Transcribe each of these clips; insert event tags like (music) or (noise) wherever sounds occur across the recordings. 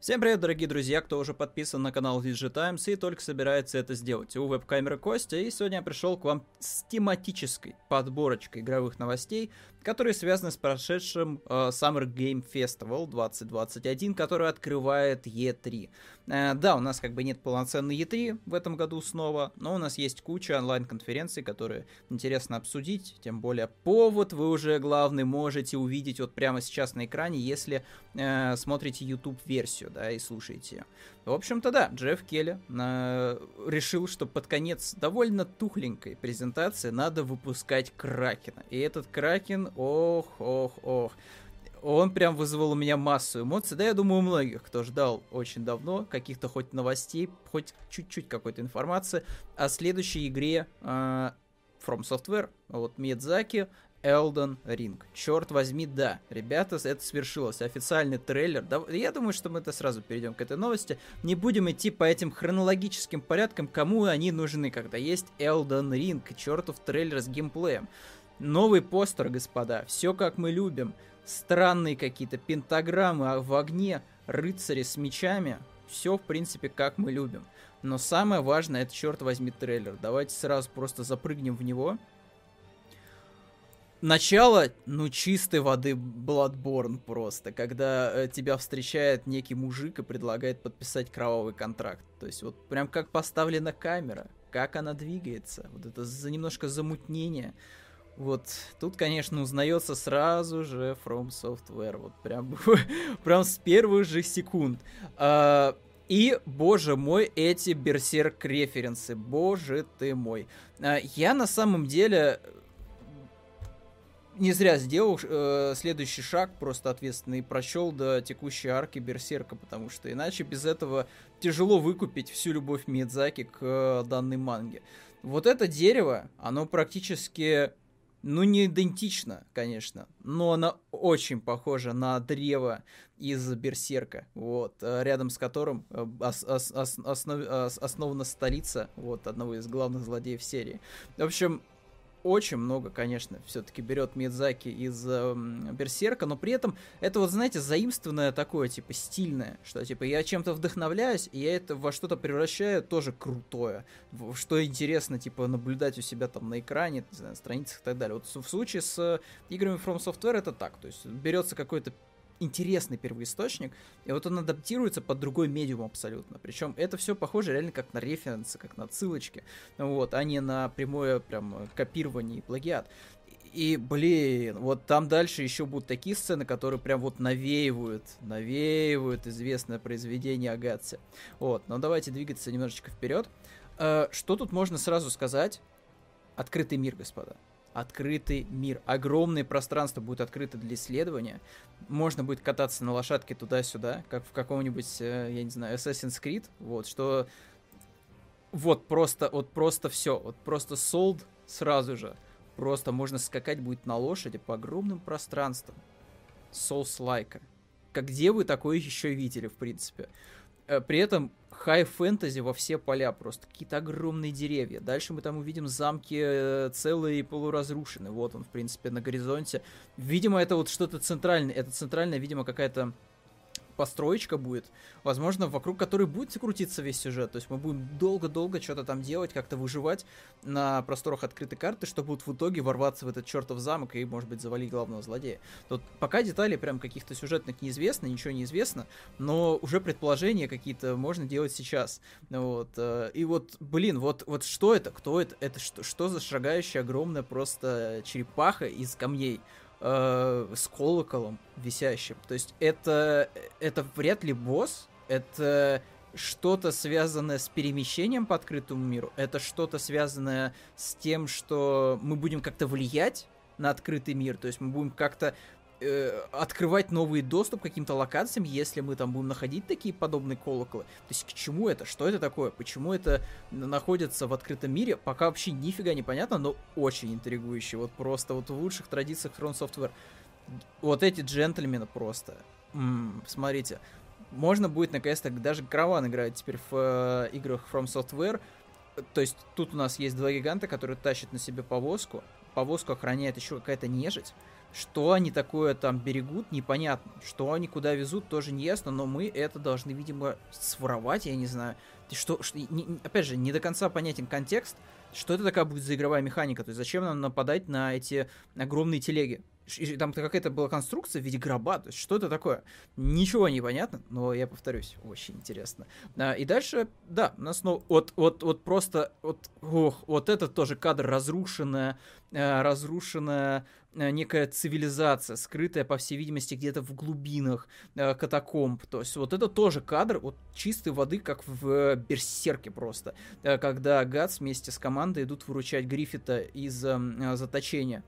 Всем привет, дорогие друзья, кто уже подписан на канал VG Times и только собирается это сделать. У веб-камеры Костя, и сегодня я пришел к вам с тематической подборочкой игровых новостей, которые связаны с прошедшим э, Summer Game Festival 2021, который открывает E3. Э, да, у нас как бы нет полноценной E3 в этом году снова, но у нас есть куча онлайн-конференций, которые интересно обсудить, тем более повод вы уже главный можете увидеть вот прямо сейчас на экране, если э, смотрите YouTube-версию, да, и слушаете ее. В общем-то, да, Джефф Келли э, решил, что под конец довольно тухленькой презентации надо выпускать Кракена. И этот Кракен, ох, ох, ох, он прям вызвал у меня массу эмоций. Да, я думаю, у многих, кто ждал очень давно каких-то хоть новостей, хоть чуть-чуть какой-то информации о следующей игре э, From Software. Вот Миядзаки Elden Ring. Черт возьми, да, ребята, это свершилось. Официальный трейлер. Да, я думаю, что мы это сразу перейдем к этой новости. Не будем идти по этим хронологическим порядкам, кому они нужны, когда есть Elden Ring, чертов трейлер с геймплеем. Новый постер, господа, все как мы любим. Странные какие-то пентаграммы в огне, рыцари с мечами. Все, в принципе, как мы любим. Но самое важное, это, черт возьми, трейлер. Давайте сразу просто запрыгнем в него Начало, ну, чистой воды Bloodborne просто, когда э, тебя встречает некий мужик и предлагает подписать кровавый контракт. То есть вот прям как поставлена камера, как она двигается, вот это за немножко замутнение. Вот тут, конечно, узнается сразу же From Software, вот прям, (laughs) прям с первых же секунд. А, и, боже мой, эти берсерк референсы, боже ты мой. А, я на самом деле не зря сделал э, следующий шаг просто ответственный прочел до текущей арки Берсерка, потому что иначе без этого тяжело выкупить всю любовь Миядзаки к э, данной манге. Вот это дерево, оно практически, ну не идентично, конечно, но оно очень похоже на древо из Берсерка, вот, э, рядом с которым э, ос, ос, основ, основана столица, вот, одного из главных злодеев серии. В общем, очень много, конечно, все-таки берет Мидзаки из э, Берсерка, но при этом это вот, знаете, заимствованное такое, типа, стильное, что, типа, я чем-то вдохновляюсь, и я это во что-то превращаю тоже крутое, что интересно, типа, наблюдать у себя там на экране, не знаю, страницах и так далее. Вот в случае с э, играми From Software это так, то есть берется какой-то интересный первоисточник, и вот он адаптируется под другой медиум абсолютно. Причем это все похоже реально как на референсы, как на ссылочки, вот, а не на прямое прям копирование и плагиат. И, блин, вот там дальше еще будут такие сцены, которые прям вот навеивают, навеивают известное произведение Агатси. Вот, но давайте двигаться немножечко вперед. Э, что тут можно сразу сказать? Открытый мир, господа открытый мир. Огромное пространство будет открыто для исследования. Можно будет кататься на лошадке туда-сюда, как в каком-нибудь, э, я не знаю, Assassin's Creed. Вот, что... Вот просто, вот просто все. Вот просто солд сразу же. Просто можно скакать будет на лошади по огромным пространствам. Souls-like. Как где вы такое еще видели, в принципе? Э, при этом хай-фэнтези во все поля, просто какие-то огромные деревья. Дальше мы там увидим замки э, целые и полуразрушенные. Вот он, в принципе, на горизонте. Видимо, это вот что-то центральное. Это центральная, видимо, какая-то построечка будет, возможно, вокруг которой будет крутиться весь сюжет. То есть мы будем долго-долго что-то там делать, как-то выживать на просторах открытой карты, чтобы вот в итоге ворваться в этот чертов замок и, может быть, завалить главного злодея. Тут пока детали прям каких-то сюжетных неизвестно, ничего не известно, но уже предположения какие-то можно делать сейчас. Вот. Э, и вот, блин, вот, вот что это? Кто это? Это что, что за шагающая огромная просто черепаха из камней? Э, с колоколом висящим. То есть это, это вряд ли босс, это что-то связанное с перемещением по открытому миру, это что-то связанное с тем, что мы будем как-то влиять на открытый мир, то есть мы будем как-то э, открывать новый доступ к каким-то локациям, если мы там будем находить такие подобные колоколы. То есть к чему это? Что это такое? Почему это находится в открытом мире? Пока вообще нифига не понятно, но очень интригующе. Вот просто вот в лучших традициях From Software. Вот эти джентльмены просто. М-м, смотрите. Можно будет наконец-то даже караван играть теперь в э, играх From Software. То есть тут у нас есть два гиганта, которые тащат на себе повозку повозку охраняет еще какая-то нежить. Что они такое там берегут, непонятно. Что они куда везут, тоже не ясно, но мы это должны, видимо, своровать, я не знаю. Что, что не, опять же, не до конца понятен контекст, что это такая будет за игровая механика, то есть зачем нам нападать на эти огромные телеги? там какая-то была конструкция в виде гроба, то есть что это такое? Ничего не понятно, но я повторюсь, очень интересно. А, и дальше, да, у нас, ну, вот, вот, вот просто, вот, ох, вот этот тоже кадр разрушенная, э, разрушенная некая цивилизация, скрытая, по всей видимости, где-то в глубинах э, катакомб. То есть вот это тоже кадр вот чистой воды, как в Берсерке просто, когда Гац вместе с командой идут выручать Гриффита из э, заточения.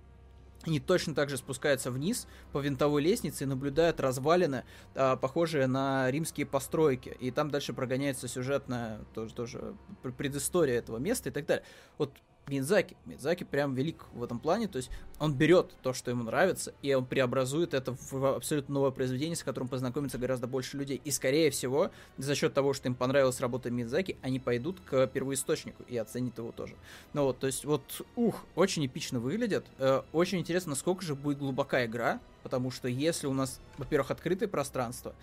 Они точно так же спускаются вниз по винтовой лестнице и наблюдают развалины, а, похожие на римские постройки. И там дальше прогоняется сюжетная тоже, тоже предыстория этого места и так далее. Вот Мидзаки. Мидзаки прям велик в этом плане, то есть он берет то, что ему нравится, и он преобразует это в абсолютно новое произведение, с которым познакомится гораздо больше людей. И, скорее всего, за счет того, что им понравилась работа Мидзаки, они пойдут к первоисточнику и оценят его тоже. Ну вот, то есть вот, ух, очень эпично выглядит. Э, очень интересно, насколько же будет глубока игра, потому что если у нас, во-первых, открытое пространство,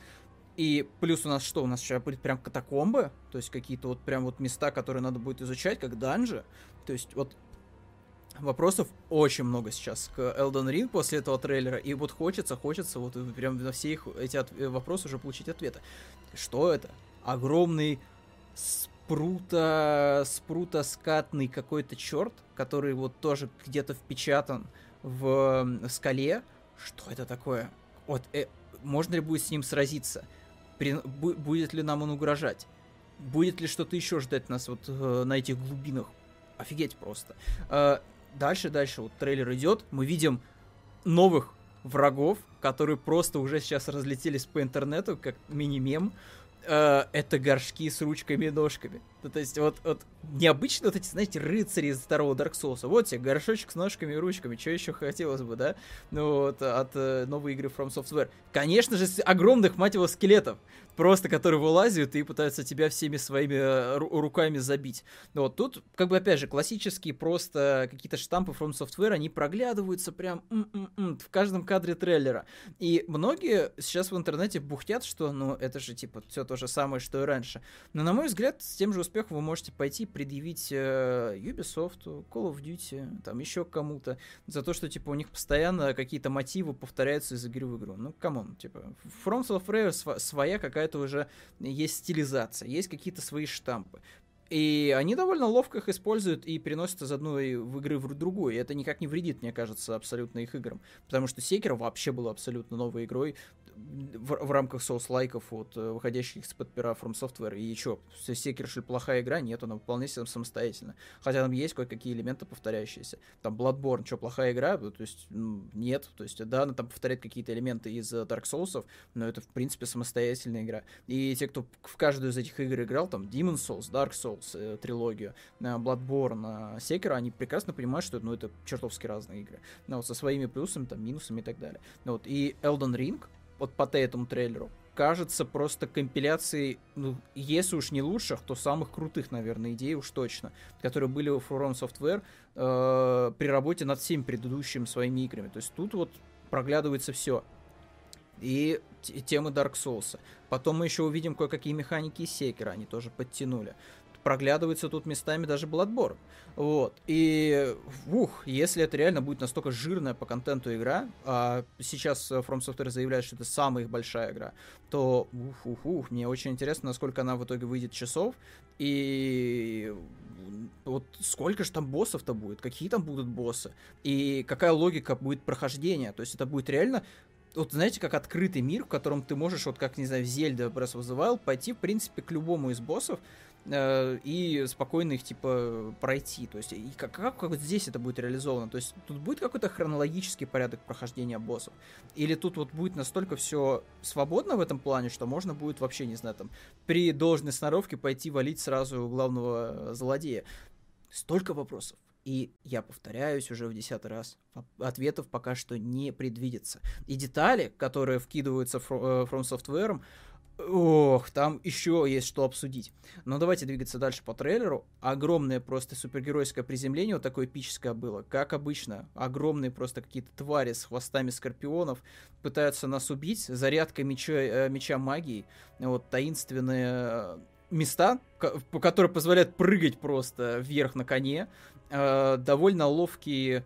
и плюс у нас что? У нас сейчас будет прям катакомбы, то есть какие-то вот прям вот места, которые надо будет изучать, как данжи. То есть вот вопросов очень много сейчас к Elden Ring после этого трейлера, и вот хочется, хочется вот прям на все их эти от- вопросы уже получить ответы. Что это? Огромный спрута, спрута скатный какой-то черт, который вот тоже где-то впечатан в, в скале. Что это такое? Вот, э, можно ли будет с ним сразиться? При, бу, будет ли нам он угрожать? Будет ли что-то еще ждать нас вот э, на этих глубинах? офигеть просто. Э, дальше, дальше, вот трейлер идет, мы видим новых врагов, которые просто уже сейчас разлетелись по интернету, как мини-мем. Э, это горшки с ручками и ножками. Ну, то есть, вот, вот необычно вот эти, знаете, рыцари из второго Dark Souls. Вот тебе горшочек с ножками и ручками. Что еще хотелось бы, да? Ну, вот, от э, новой игры From Software. Конечно же, с огромных, мать его, скелетов просто которые вылазят и пытаются тебя всеми своими э, руками забить. Но вот тут, как бы, опять же, классические просто какие-то штампы From Software, они проглядываются прям м-м-м, в каждом кадре трейлера. И многие сейчас в интернете бухтят, что, ну, это же, типа, все то же самое, что и раньше. Но, на мой взгляд, с тем же успехом вы можете пойти предъявить э, Ubisoft, Call of Duty, там, еще кому-то, за то, что, типа, у них постоянно какие-то мотивы повторяются из игры в игру. Ну, come on, типа, From Software св- своя какая это уже есть стилизация, есть какие-то свои штампы. И они довольно ловко их используют и переносят из одной в игры в другую. И это никак не вредит, мне кажется, абсолютно их играм. Потому что Секиро вообще был абсолютно новой игрой в, в рамках соус-лайков, вот, э, выходящих из-под пера From Software. И что, Секер, что плохая игра? Нет, она вполне самостоятельно. Хотя там есть кое-какие элементы повторяющиеся. Там Bloodborne, что, плохая игра? То есть, нет. То есть, да, она там повторяет какие-то элементы из э, Dark Souls, но это, в принципе, самостоятельная игра. И те, кто в каждую из этих игр играл, там, Demon Souls, Dark Souls, э, трилогию, Bloodborne, Sekiro, они прекрасно понимают, что ну, это чертовски разные игры. Ну, вот, со своими плюсами, там, минусами и так далее. Ну, вот, и Elden Ring, вот по этому трейлеру, кажется просто компиляцией, ну, если уж не лучших, то самых крутых, наверное, идей уж точно, которые были у From Software э, при работе над всеми предыдущими своими играми. То есть тут вот проглядывается все. И темы Dark Souls. Потом мы еще увидим кое-какие механики из Секера, они тоже подтянули проглядывается тут местами даже Bloodborne. Вот. И, ух, если это реально будет настолько жирная по контенту игра, а сейчас From Software заявляет, что это самая их большая игра, то, ух, ух, ух, мне очень интересно, насколько она в итоге выйдет часов, и вот сколько же там боссов-то будет, какие там будут боссы, и какая логика будет прохождения, то есть это будет реально вот знаете, как открытый мир, в котором ты можешь, вот как, не знаю, в Зельде Breath of пойти, в принципе, к любому из боссов, Э, и спокойно их типа пройти. То есть, и как, как, как вот здесь это будет реализовано? То есть, тут будет какой-то хронологический порядок прохождения боссов? Или тут вот будет настолько все свободно в этом плане, что можно будет вообще, не знаю, там, при должной сноровке пойти валить сразу главного злодея? Столько вопросов. И я повторяюсь уже в десятый раз, ответов пока что не предвидится. И детали, которые вкидываются э, From Software, Ох, там еще есть что обсудить. Но давайте двигаться дальше по трейлеру. Огромное просто супергеройское приземление, вот такое эпическое было. Как обычно, огромные просто какие-то твари с хвостами скорпионов пытаются нас убить. Зарядка меча, э, меча магии. Вот таинственные э, места, которые позволяют прыгать просто вверх на коне. Э, довольно ловкий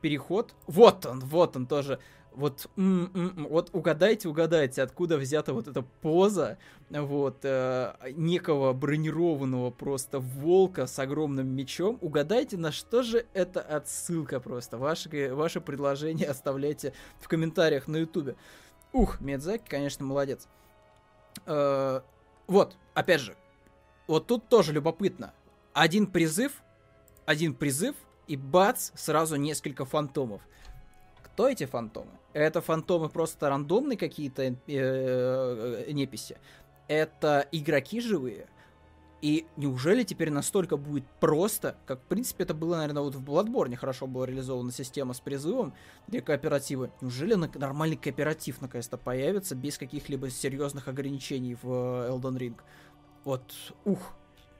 переход. Вот он, вот он тоже вот, м -м -м, вот угадайте, угадайте, откуда взята вот эта поза, вот, э, некого бронированного просто волка с огромным мечом. Угадайте, на что же это отсылка просто. Ваши, ваши предложения оставляйте в комментариях на ютубе. Ух, Медзаки, конечно, молодец. Э, вот, опять же, вот тут тоже любопытно. Один призыв, один призыв, и бац, сразу несколько фантомов. Кто эти фантомы? Это фантомы просто рандомные какие-то э, э, неписи. Это игроки живые. И неужели теперь настолько будет просто, как, в принципе, это было, наверное, вот в Bloodborne хорошо была реализована система с призывом для кооператива. Неужели нормальный кооператив наконец-то появится без каких-либо серьезных ограничений в э, Elden Ring? Вот, ух,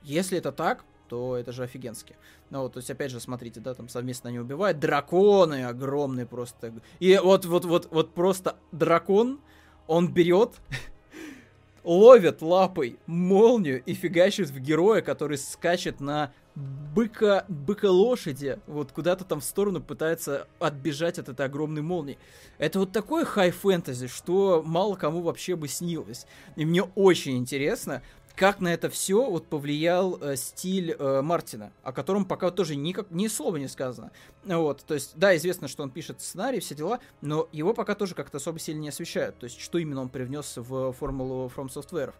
если это так, то это же офигенски. Ну вот, то есть, опять же, смотрите, да, там совместно они убивают. Драконы огромные просто. И вот, вот, вот, вот просто дракон, он берет, (laughs) ловит лапой молнию и фигачит в героя, который скачет на быка, быка лошади, вот куда-то там в сторону пытается отбежать от этой огромной молнии. Это вот такое хай-фэнтези, что мало кому вообще бы снилось. И мне очень интересно, как на это все вот повлиял э, стиль э, Мартина, о котором пока тоже никак, ни слова не сказано. Вот, то есть, да, известно, что он пишет сценарий, все дела, но его пока тоже как-то особо сильно не освещают, то есть, что именно он привнес в формулу From Software.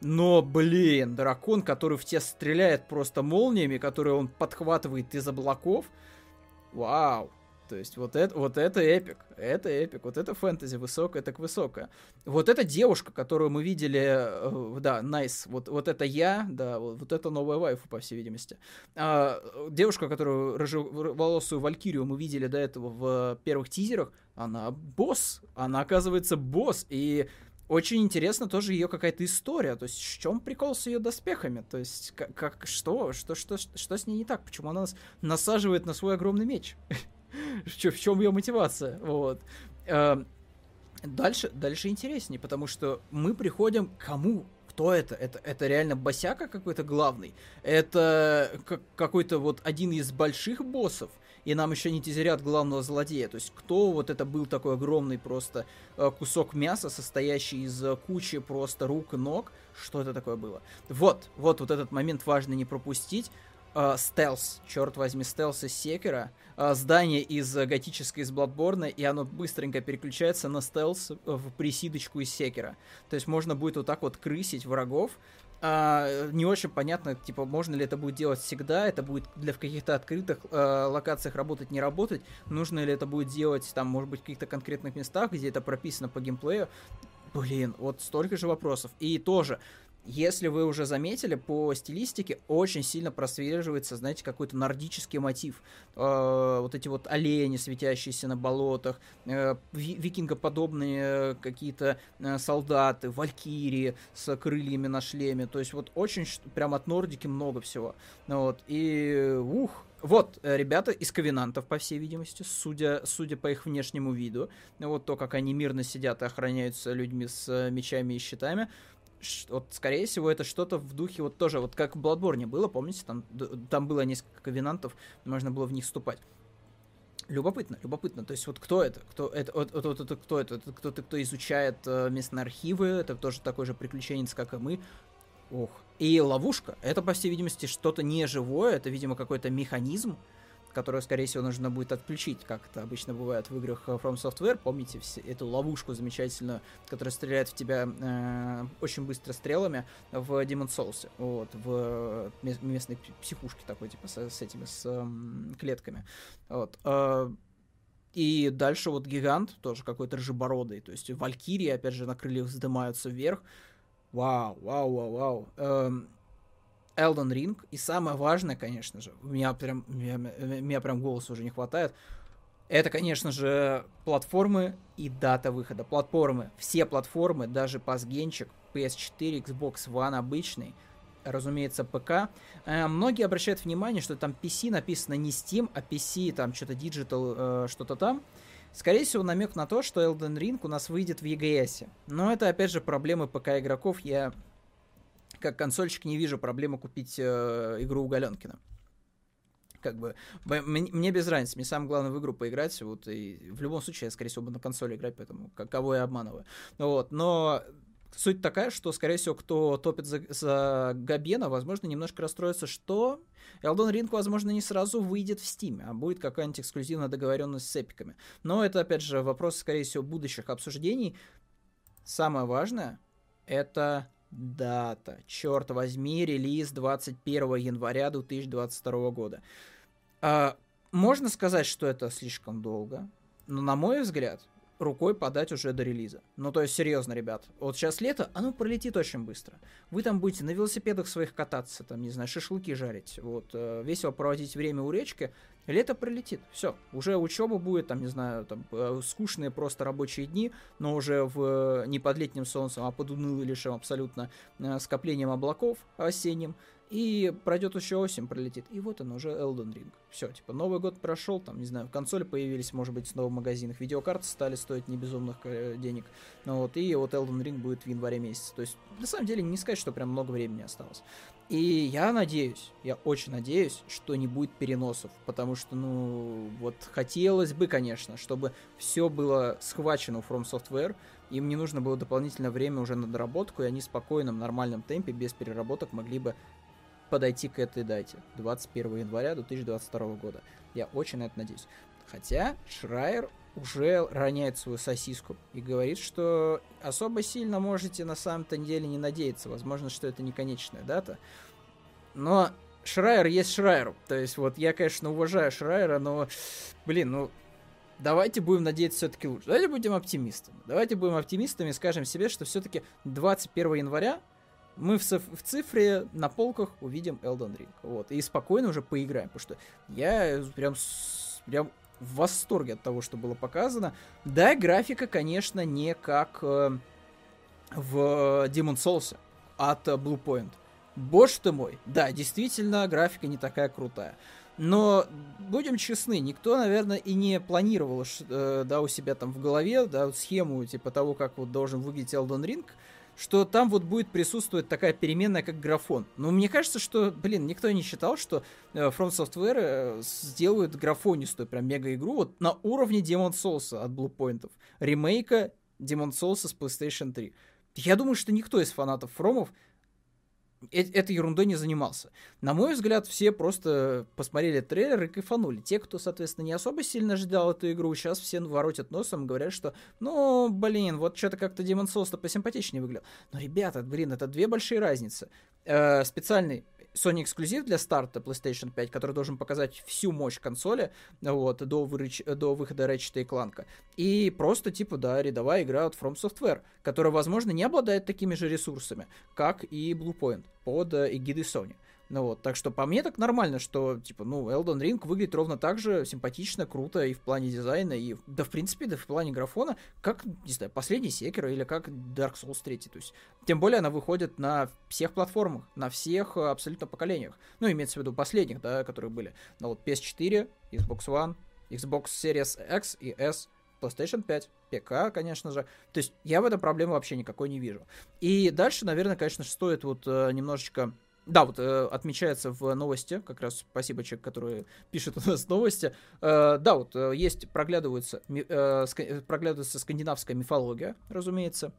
Но, блин, дракон, который в тебя стреляет просто молниями, которые он подхватывает из облаков, вау, то есть вот это, вот это эпик, это эпик, вот это фэнтези высокое, так высокое. Вот эта девушка, которую мы видели, э, да, nice, nice, вот, вот это я, да, вот, вот это новая вайфу, по всей видимости. А, девушка, которую рыжеволосую Валькирию мы видели до этого в первых тизерах, она босс, она оказывается босс, и очень интересно тоже ее какая-то история. То есть, в чем прикол с ее доспехами? То есть, как, как что, что, что, что с ней не так? Почему она нас насаживает на свой огромный меч? (laughs) (laughs) в чем ее мотивация, вот. Эм, дальше, дальше интереснее, потому что мы приходим к кому? Кто это? Это, это реально босяка какой-то главный? Это какой-то вот один из больших боссов? И нам еще не тизерят главного злодея. То есть кто вот это был такой огромный просто э, кусок мяса, состоящий из кучи просто рук и ног? Что это такое было? Вот, вот, вот этот момент важно не пропустить э, стелс, черт возьми, стелс из Секера, э, здание из готической из Бладборна, и оно быстренько переключается на стелс в присидочку из Секера. То есть можно будет вот так вот крысить врагов. А, не очень понятно, типа, можно ли это будет делать всегда, это будет для в каких-то открытых э, локациях работать, не работать, нужно ли это будет делать, там, может быть, в каких-то конкретных местах, где это прописано по геймплею. Блин, вот столько же вопросов. И тоже, если вы уже заметили, по стилистике очень сильно просвеживается, знаете, какой-то нордический мотив. Э, вот эти вот олени, светящиеся на болотах, э, викингоподобные какие-то э, солдаты, валькирии с крыльями на шлеме. То есть вот очень прям от нордики много всего. Вот. И ух, вот, э, ребята из Ковенантов, по всей видимости, судя, судя по их внешнему виду, вот то, как они мирно сидят и охраняются людьми с э, мечами и щитами, вот, скорее всего, это что-то в духе вот тоже, вот как в Bloodborne было, помните, там, там было несколько ковенантов, можно было в них вступать. Любопытно, любопытно. То есть вот кто это? Кто это? Вот, вот, вот, вот, кто это? Это кто-то, кто изучает э, местные архивы. Это тоже такой же приключенец, как и мы. Ох. И ловушка. Это, по всей видимости, что-то неживое. Это, видимо, какой-то механизм, которую, скорее всего, нужно будет отключить, как это обычно бывает в играх э, From Software. Помните все, эту ловушку замечательную, которая стреляет в тебя э, очень быстро стрелами в Demon Souls, вот, в местной психушке такой, типа, с, с этими, с э, клетками. Вот. Э, и дальше вот гигант, тоже какой-то рыжебородый, то есть валькирии, опять же, на крыльях вздымаются вверх. Вау, вау, вау, вау. Эм, Elden Ring. И самое важное, конечно же, у меня прям, меня, меня прям голоса уже не хватает, Это, конечно же, платформы и дата выхода. Платформы, все платформы, даже пасгенчик, PS4, Xbox One обычный, разумеется, ПК. Э, многие обращают внимание, что там PC написано не Steam, а PC, там что-то Digital, э, что-то там. Скорее всего, намек на то, что Elden Ring у нас выйдет в EGS. Но это, опять же, проблемы ПК-игроков. Я, как консольщик, не вижу проблемы купить э, игру у Галенкина. Как бы, мне без разницы, мне самое главное в игру поиграть, вот, и в любом случае я, скорее всего, буду на консоли играть, поэтому кого я обманываю. Вот, но суть такая, что, скорее всего, кто топит за, за Габена, возможно, немножко расстроится, что Elden Ring, возможно, не сразу выйдет в Steam, а будет какая-нибудь эксклюзивная договоренность с эпиками. Но это, опять же, вопрос, скорее всего, будущих обсуждений. Самое важное — это дата. Черт возьми, релиз 21 января 2022 года. А, можно сказать, что это слишком долго, но, на мой взгляд, рукой подать уже до релиза. Ну, то есть, серьезно, ребят. Вот сейчас лето, оно пролетит очень быстро. Вы там будете на велосипедах своих кататься, там, не знаю, шашлыки жарить, вот, э, весело проводить время у речки. Лето пролетит, все. Уже учеба будет, там, не знаю, там, э, скучные просто рабочие дни, но уже в, не под летним солнцем, а под унылым абсолютно э, скоплением облаков осенним. И пройдет еще осень, пролетит. И вот он уже Elden Ring. Все, типа, Новый год прошел, там, не знаю, консоли появились, может быть, снова в магазинах. Видеокарты стали стоить не безумных э, денег. Ну вот, и вот Elden Ring будет в январе месяце. То есть, на самом деле, не сказать, что прям много времени осталось. И я надеюсь, я очень надеюсь, что не будет переносов. Потому что, ну, вот хотелось бы, конечно, чтобы все было схвачено у From Software. Им не нужно было дополнительное время уже на доработку, и они в спокойном, нормальном темпе, без переработок могли бы подойти к этой дате, 21 января 2022 года. Я очень на это надеюсь. Хотя Шрайер уже роняет свою сосиску и говорит, что особо сильно можете на самом-то деле не надеяться. Возможно, что это не конечная дата. Но Шрайер есть Шрайер. То есть вот я, конечно, уважаю Шрайера, но, блин, ну, давайте будем надеяться все-таки лучше. Давайте будем оптимистами. Давайте будем оптимистами и скажем себе, что все-таки 21 января мы в, в цифре на полках увидим Elden Ring. Вот, и спокойно уже поиграем, потому что я прям, прям в восторге от того, что было показано. Да, графика, конечно, не как э, в Demon Souls от э, Blue Point. Боже ты мой, да, действительно, графика не такая крутая. Но будем честны, никто, наверное, и не планировал, э, да, у себя там в голове, да, схему типа того, как вот должен выглядеть Elden Ring, что там вот будет присутствовать такая переменная, как графон. Но мне кажется, что, блин, никто не считал, что э, From Software э, сделают графонистую прям мега-игру вот на уровне Demon Souls от Bluepoint. Ремейка Demon Souls с PlayStation 3. Я думаю, что никто из фанатов Фромов этой ерундой не занимался. На мой взгляд, все просто посмотрели трейлер и кайфанули. Те, кто, соответственно, не особо сильно ждал эту игру, сейчас все воротят носом, говорят, что, ну, блин, вот что-то как-то Demon Souls-то посимпатичнее выглядел. Но, ребята, блин, это две большие разницы. Э, специальный Sony эксклюзив для старта PlayStation 5, который должен показать всю мощь консоли вот, до, вырыч... до выхода Ratchet и Clank. И просто, типа, да, рядовая игра от From Software, которая, возможно, не обладает такими же ресурсами, как и Bluepoint под эгидой Sony. Ну вот, так что по мне так нормально, что, типа, ну, Elden Ring выглядит ровно так же симпатично, круто и в плане дизайна, и, да, в принципе, да, в плане графона, как, не знаю, последний Секер или как Dark Souls 3, то есть, тем более она выходит на всех платформах, на всех э, абсолютно поколениях, ну, имеется в виду последних, да, которые были, ну, вот PS4, Xbox One, Xbox Series X и S, PlayStation 5, ПК, конечно же. То есть я в этом проблемы вообще никакой не вижу. И дальше, наверное, конечно, стоит вот э, немножечко да, вот э, отмечается в новости, как раз спасибо человек, который пишет у нас новости. Э, да, вот э, есть, проглядывается, э, ска- проглядывается скандинавская мифология, разумеется.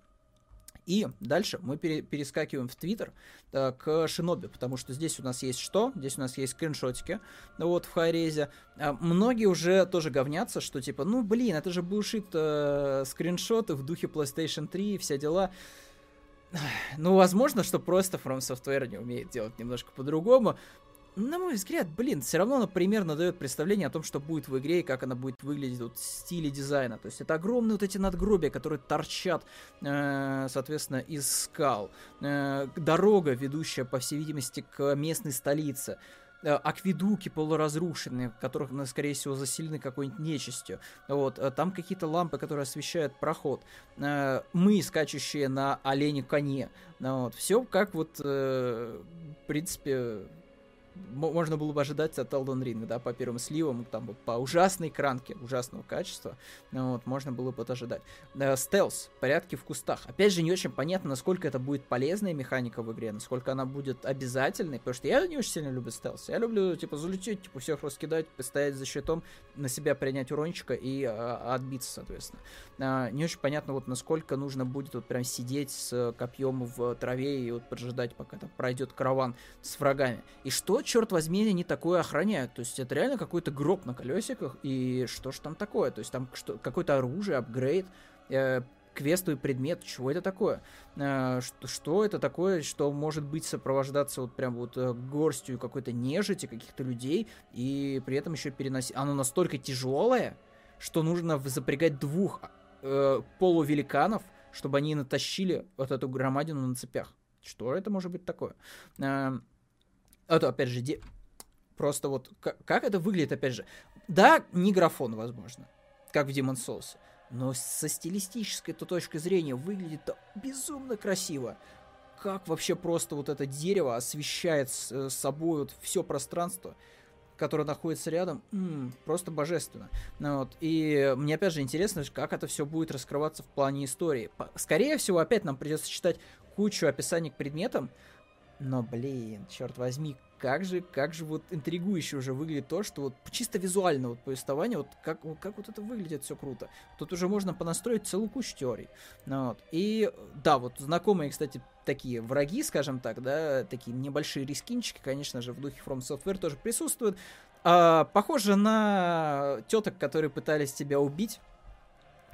И дальше мы пере- перескакиваем в Твиттер э, к Шиноби, потому что здесь у нас есть что? Здесь у нас есть скриншотики, вот, в Хайрезе. Э, многие уже тоже говнятся, что типа, ну, блин, это же бушит э, скриншоты в духе PlayStation 3 и все дела. Ну, возможно, что просто From Software не умеет делать немножко по-другому. На мой взгляд, блин, все равно она примерно дает представление о том, что будет в игре и как она будет выглядеть вот, в стиле дизайна. То есть это огромные вот эти надгробия, которые торчат, э, соответственно, из скал. Э, дорога, ведущая, по всей видимости, к местной столице. Э, акведуки полуразрушенные, в которых, ну, скорее всего, заселены какой-нибудь нечистью. Вот, э, там какие-то лампы, которые освещают проход. Э, мы, скачущие на олене коне. Ну, вот, все как вот, в принципе, можно было бы ожидать от Elden Ring, да, по первым сливам, там, по ужасной кранке, ужасного качества, ну, вот, можно было бы ожидать. Э, стелс, порядки в кустах. Опять же, не очень понятно, насколько это будет полезная механика в игре, насколько она будет обязательной, потому что я не очень сильно люблю стелс. Я люблю, типа, залететь, типа, всех раскидать, постоять за щитом, на себя принять урончика и а, отбиться, соответственно. А, не очень понятно, вот, насколько нужно будет вот прям сидеть с копьем в траве и вот поджидать, пока там пройдет караван с врагами. И что черт возьми, они такое охраняют. То есть это реально какой-то гроб на колесиках, и что ж там такое? То есть там что, какое-то оружие, апгрейд, э, квестовый предмет, чего это такое? Э, что, что это такое, что может быть сопровождаться вот прям вот э, горстью какой-то нежити, каких-то людей, и при этом еще переносить... Оно настолько тяжелое, что нужно запрягать двух э, полувеликанов, чтобы они натащили вот эту громадину на цепях. Что это может быть такое? Э, это, опять же, де... просто вот как, как это выглядит, опять же. Да, не графон, возможно, как в Demon Souls, но со стилистической -то точки зрения выглядит безумно красиво. Как вообще просто вот это дерево освещает с, с собой вот все пространство, которое находится рядом, м-м, просто божественно. Ну, вот. И мне опять же интересно, как это все будет раскрываться в плане истории. Скорее всего, опять нам придется читать кучу описаний к предметам, но, блин, черт возьми, как же, как же вот интригующе уже выглядит то, что вот чисто визуально вот повествование, вот как, как вот это выглядит все круто. Тут уже можно понастроить целую кучу теорий. Ну, вот. И да, вот знакомые, кстати, такие враги, скажем так, да, такие небольшие рискинчики, конечно же, в духе From Software тоже присутствуют. А, похоже на теток, которые пытались тебя убить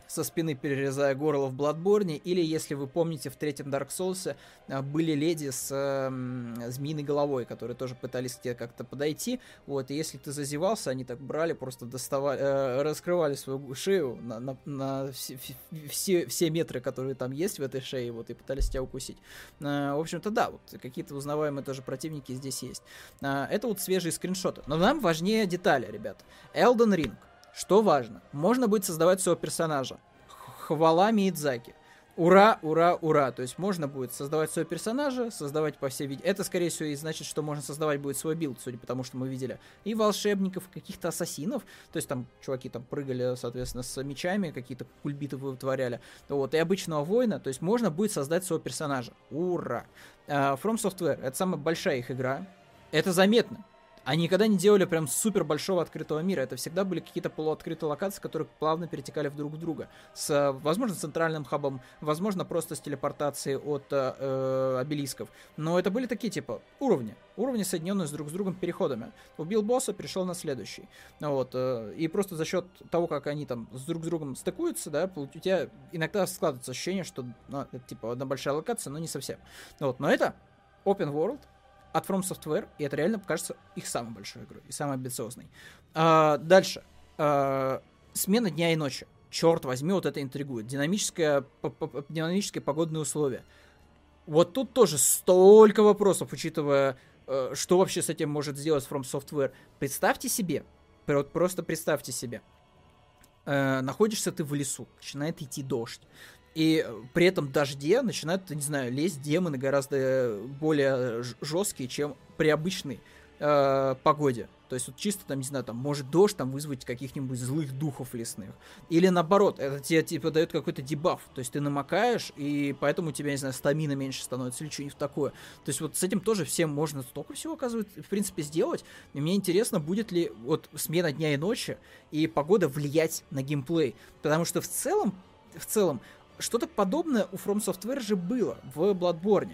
со спины перерезая горло в Бладборне, или, если вы помните, в третьем Dark Souls а, были леди с э, змеиной головой, которые тоже пытались к тебе как-то подойти, вот, и если ты зазевался, они так брали, просто доставали, э, раскрывали свою шею на, на, на все, все, все метры, которые там есть в этой шее, вот, и пытались тебя укусить. Э, в общем-то, да, вот, какие-то узнаваемые тоже противники здесь есть. Э, это вот свежие скриншоты. Но нам важнее детали, ребят. Elden Ring. Что важно? Можно будет создавать своего персонажа. Хвала Миядзаки. Ура, ура, ура. То есть можно будет создавать своего персонажа, создавать по всей виде. Это, скорее всего, и значит, что можно создавать будет свой билд, судя по тому, что мы видели. И волшебников, каких-то ассасинов. То есть там чуваки там прыгали, соответственно, с мечами, какие-то кульбиты вытворяли. Вот. И обычного воина. То есть можно будет создать своего персонажа. Ура. Э, From Software. Это самая большая их игра. Это заметно. Они никогда не делали прям супер большого открытого мира. Это всегда были какие-то полуоткрытые локации, которые плавно перетекали в друг в друга. С, возможно, центральным хабом, возможно, просто с телепортацией от э, э, обелисков. Но это были такие, типа, уровни. Уровни, соединенные с друг с другом переходами. Убил босса, перешел на следующий. Вот. Э, и просто за счет того, как они там с друг с другом стыкуются, да, у тебя иногда складывается ощущение, что, ну, это, типа, одна большая локация, но не совсем. Вот. Но это open world, от From Software, и это реально кажется их самой большой игрой и самой амбициозной. А, дальше. А, смена дня и ночи. Черт возьми, вот это интригует. Динамическое, динамические погодные условия. Вот тут тоже столько вопросов, учитывая, э, что вообще с этим может сделать From Software. Представьте себе, просто представьте себе, э, находишься ты в лесу, начинает идти дождь. И при этом дожде начинают, не знаю, лезть демоны гораздо более жесткие, чем при обычной э, погоде. То есть вот чисто там, не знаю, там может дождь там вызвать каких-нибудь злых духов лесных. Или наоборот, это тебе типа дает какой-то дебаф. То есть ты намокаешь, и поэтому у тебя, не знаю, стамина меньше становится или что-нибудь такое. То есть вот с этим тоже всем можно столько всего, оказывается, в принципе, сделать. И мне интересно, будет ли вот смена дня и ночи и погода влиять на геймплей. Потому что в целом, в целом, что-то подобное у From Software же было в Bloodborne.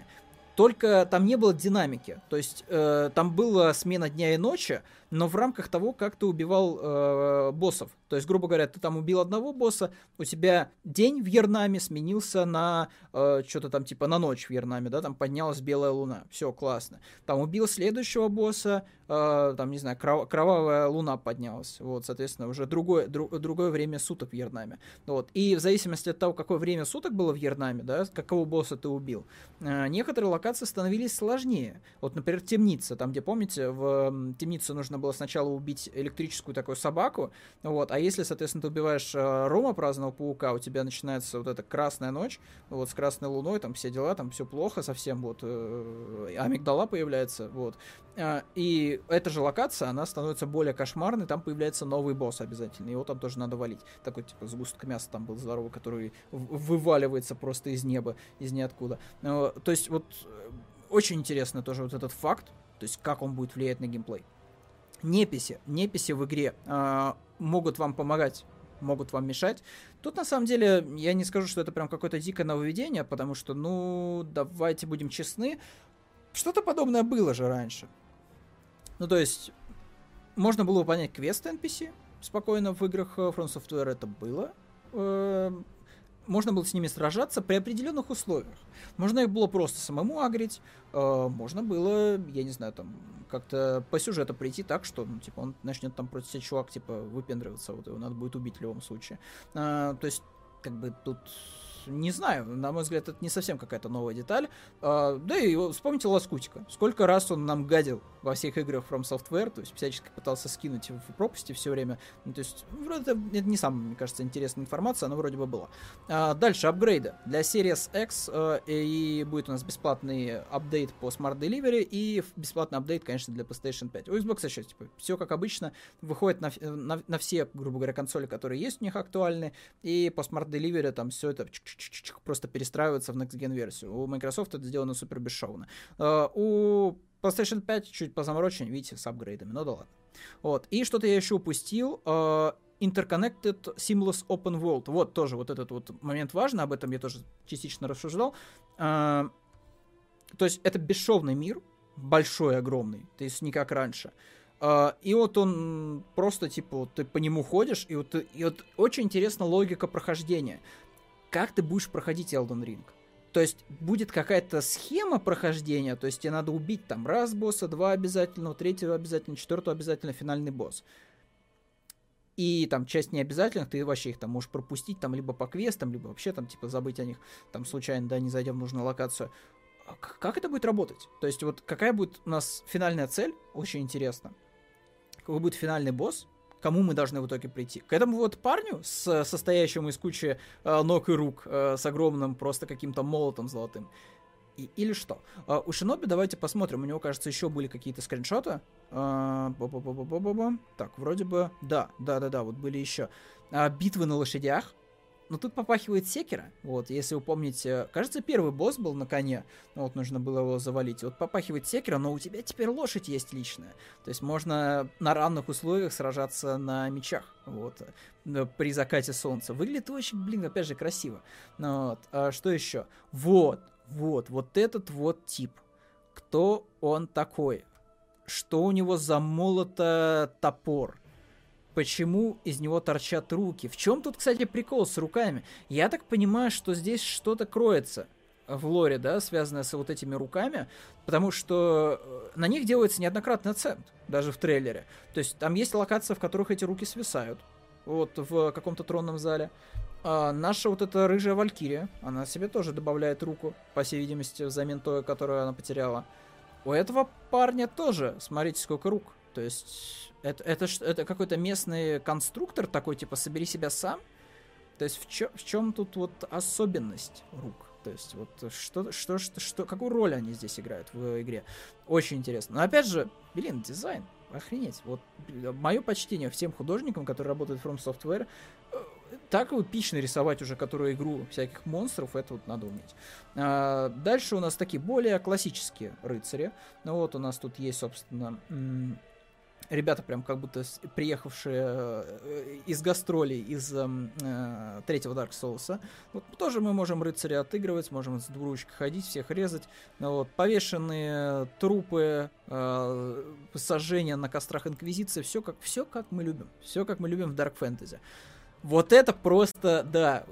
Только там не было динамики. То есть э, там была смена дня и ночи, но в рамках того, как ты убивал э, боссов. То есть, грубо говоря, ты там убил одного босса, у тебя день в Ернаме сменился на э, что-то там типа на ночь в Ернаме, да, там поднялась белая луна. Все, классно. Там убил следующего босса, э, там, не знаю, кров- кровавая луна поднялась. Вот, соответственно, уже другое, дру- другое время суток в Вьетнаме. Вот. И в зависимости от того, какое время суток было в Вьетнаме, да, какого босса ты убил, э, некоторые локации становились сложнее. Вот, например, темница, там, где, помните, в темнице нужно было сначала убить электрическую такую собаку, вот, а если, соответственно, ты убиваешь э, Рома праздного паука, у тебя начинается вот эта красная ночь, вот, с красной луной, там, все дела, там, все плохо совсем, вот, э, амигдала появляется, вот, э, и эта же локация, она становится более кошмарной, там появляется новый босс обязательно, его там тоже надо валить, такой, типа, сгусток мяса там был здоровый, который вываливается просто из неба, из ниоткуда, э, то есть, вот, очень интересно тоже вот этот факт, то есть, как он будет влиять на геймплей. Неписи, неписи в игре э, могут вам помогать могут вам мешать. Тут, на самом деле, я не скажу, что это прям какое-то дикое нововведение, потому что, ну, давайте будем честны, что-то подобное было же раньше. Ну, то есть, можно было понять квесты NPC спокойно в играх From Software это было. Можно было с ними сражаться при определенных условиях. Можно их было просто самому агрить, э, можно было, я не знаю, там, как-то по сюжету прийти так, что, ну, типа, он начнет там против себя чувак, типа, выпендриваться, вот его надо будет убить в любом случае. А, то есть, как бы тут не знаю, на мой взгляд, это не совсем какая-то новая деталь. А, да и вспомните Лоскутика. Сколько раз он нам гадил во всех играх From Software, то есть всячески пытался скинуть в пропасти все время. Ну, то есть, вроде это, это не самая, мне кажется, интересная информация, она вроде бы была. А, дальше, апгрейды. Для Series X а, и будет у нас бесплатный апдейт по Smart Delivery и бесплатный апдейт, конечно, для PlayStation 5. У Xbox еще, типа, все как обычно, выходит на, на, на все, грубо говоря, консоли, которые есть у них актуальны, и по Smart Delivery там все это просто перестраивается в Next Gen версию. У Microsoft это сделано супер бесшовно. Uh, у PlayStation 5 чуть позаморочен, видите, с апгрейдами, ну да ладно. Вот. И что-то я еще упустил. Uh, Interconnected Seamless Open World. Вот тоже вот этот вот момент важный, об этом я тоже частично рассуждал. Uh, то есть это бесшовный мир, большой, огромный, то есть не как раньше. Uh, и вот он просто, типа, ты по нему ходишь, и вот, и вот очень интересна логика прохождения как ты будешь проходить Elden Ring. То есть будет какая-то схема прохождения, то есть тебе надо убить там раз босса, два обязательно, третьего обязательно, четвертого обязательно, финальный босс. И там часть необязательных, ты вообще их там можешь пропустить, там либо по квестам, либо вообще там типа забыть о них, там случайно, да, не зайдя в нужную локацию. А как это будет работать? То есть вот какая будет у нас финальная цель, очень интересно. Какой будет финальный босс, кому мы должны в итоге прийти? К этому вот парню, с, состоящему из кучи э, ног и рук, э, с огромным просто каким-то молотом золотым? И, или что? Uh, у Шиноби давайте посмотрим. У него, кажется, еще были какие-то скриншоты. Uh, так, вроде бы... Да, да-да-да, вот были еще. Uh, битвы на лошадях. Но тут попахивает секера. Вот, если вы помните, кажется, первый босс был на коне. Ну, вот нужно было его завалить. Вот попахивает секера, но у тебя теперь лошадь есть личная. То есть можно на равных условиях сражаться на мечах. Вот, э, при закате солнца. Выглядит очень, блин, опять же, красиво. Ну, вот. А что еще? Вот, вот, вот этот вот тип. Кто он такой? Что у него за молото топор? Почему из него торчат руки. В чем тут, кстати, прикол с руками? Я так понимаю, что здесь что-то кроется в лоре, да, связанное с вот этими руками, потому что э, на них делается неоднократный акцент, даже в трейлере. То есть там есть локации, в которых эти руки свисают, вот в каком-то тронном зале. А наша вот эта рыжая валькирия, она себе тоже добавляет руку, по всей видимости, взамен той, которую она потеряла. У этого парня тоже, смотрите, сколько рук. То есть это, это, это какой-то местный конструктор такой, типа, собери себя сам. То есть в, чё, в чем тут вот особенность рук? То есть вот что, что, что, что, какую роль они здесь играют в игре? Очень интересно. Но опять же, блин, дизайн, охренеть. Вот мое почтение всем художникам, которые работают в From Software, э, так эпично рисовать уже которую игру всяких монстров, это вот надо уметь. А, дальше у нас такие более классические рыцари. Ну вот у нас тут есть, собственно, ребята прям как будто приехавшие э, из гастролей из эм, э, третьего Dark Souls. Вот тоже мы можем рыцаря отыгрывать, можем с двуручкой ходить, всех резать. Вот, повешенные трупы, э, сожжения на кострах Инквизиции, все как, все как мы любим. Все как мы любим в Dark Fantasy. Вот это просто, да,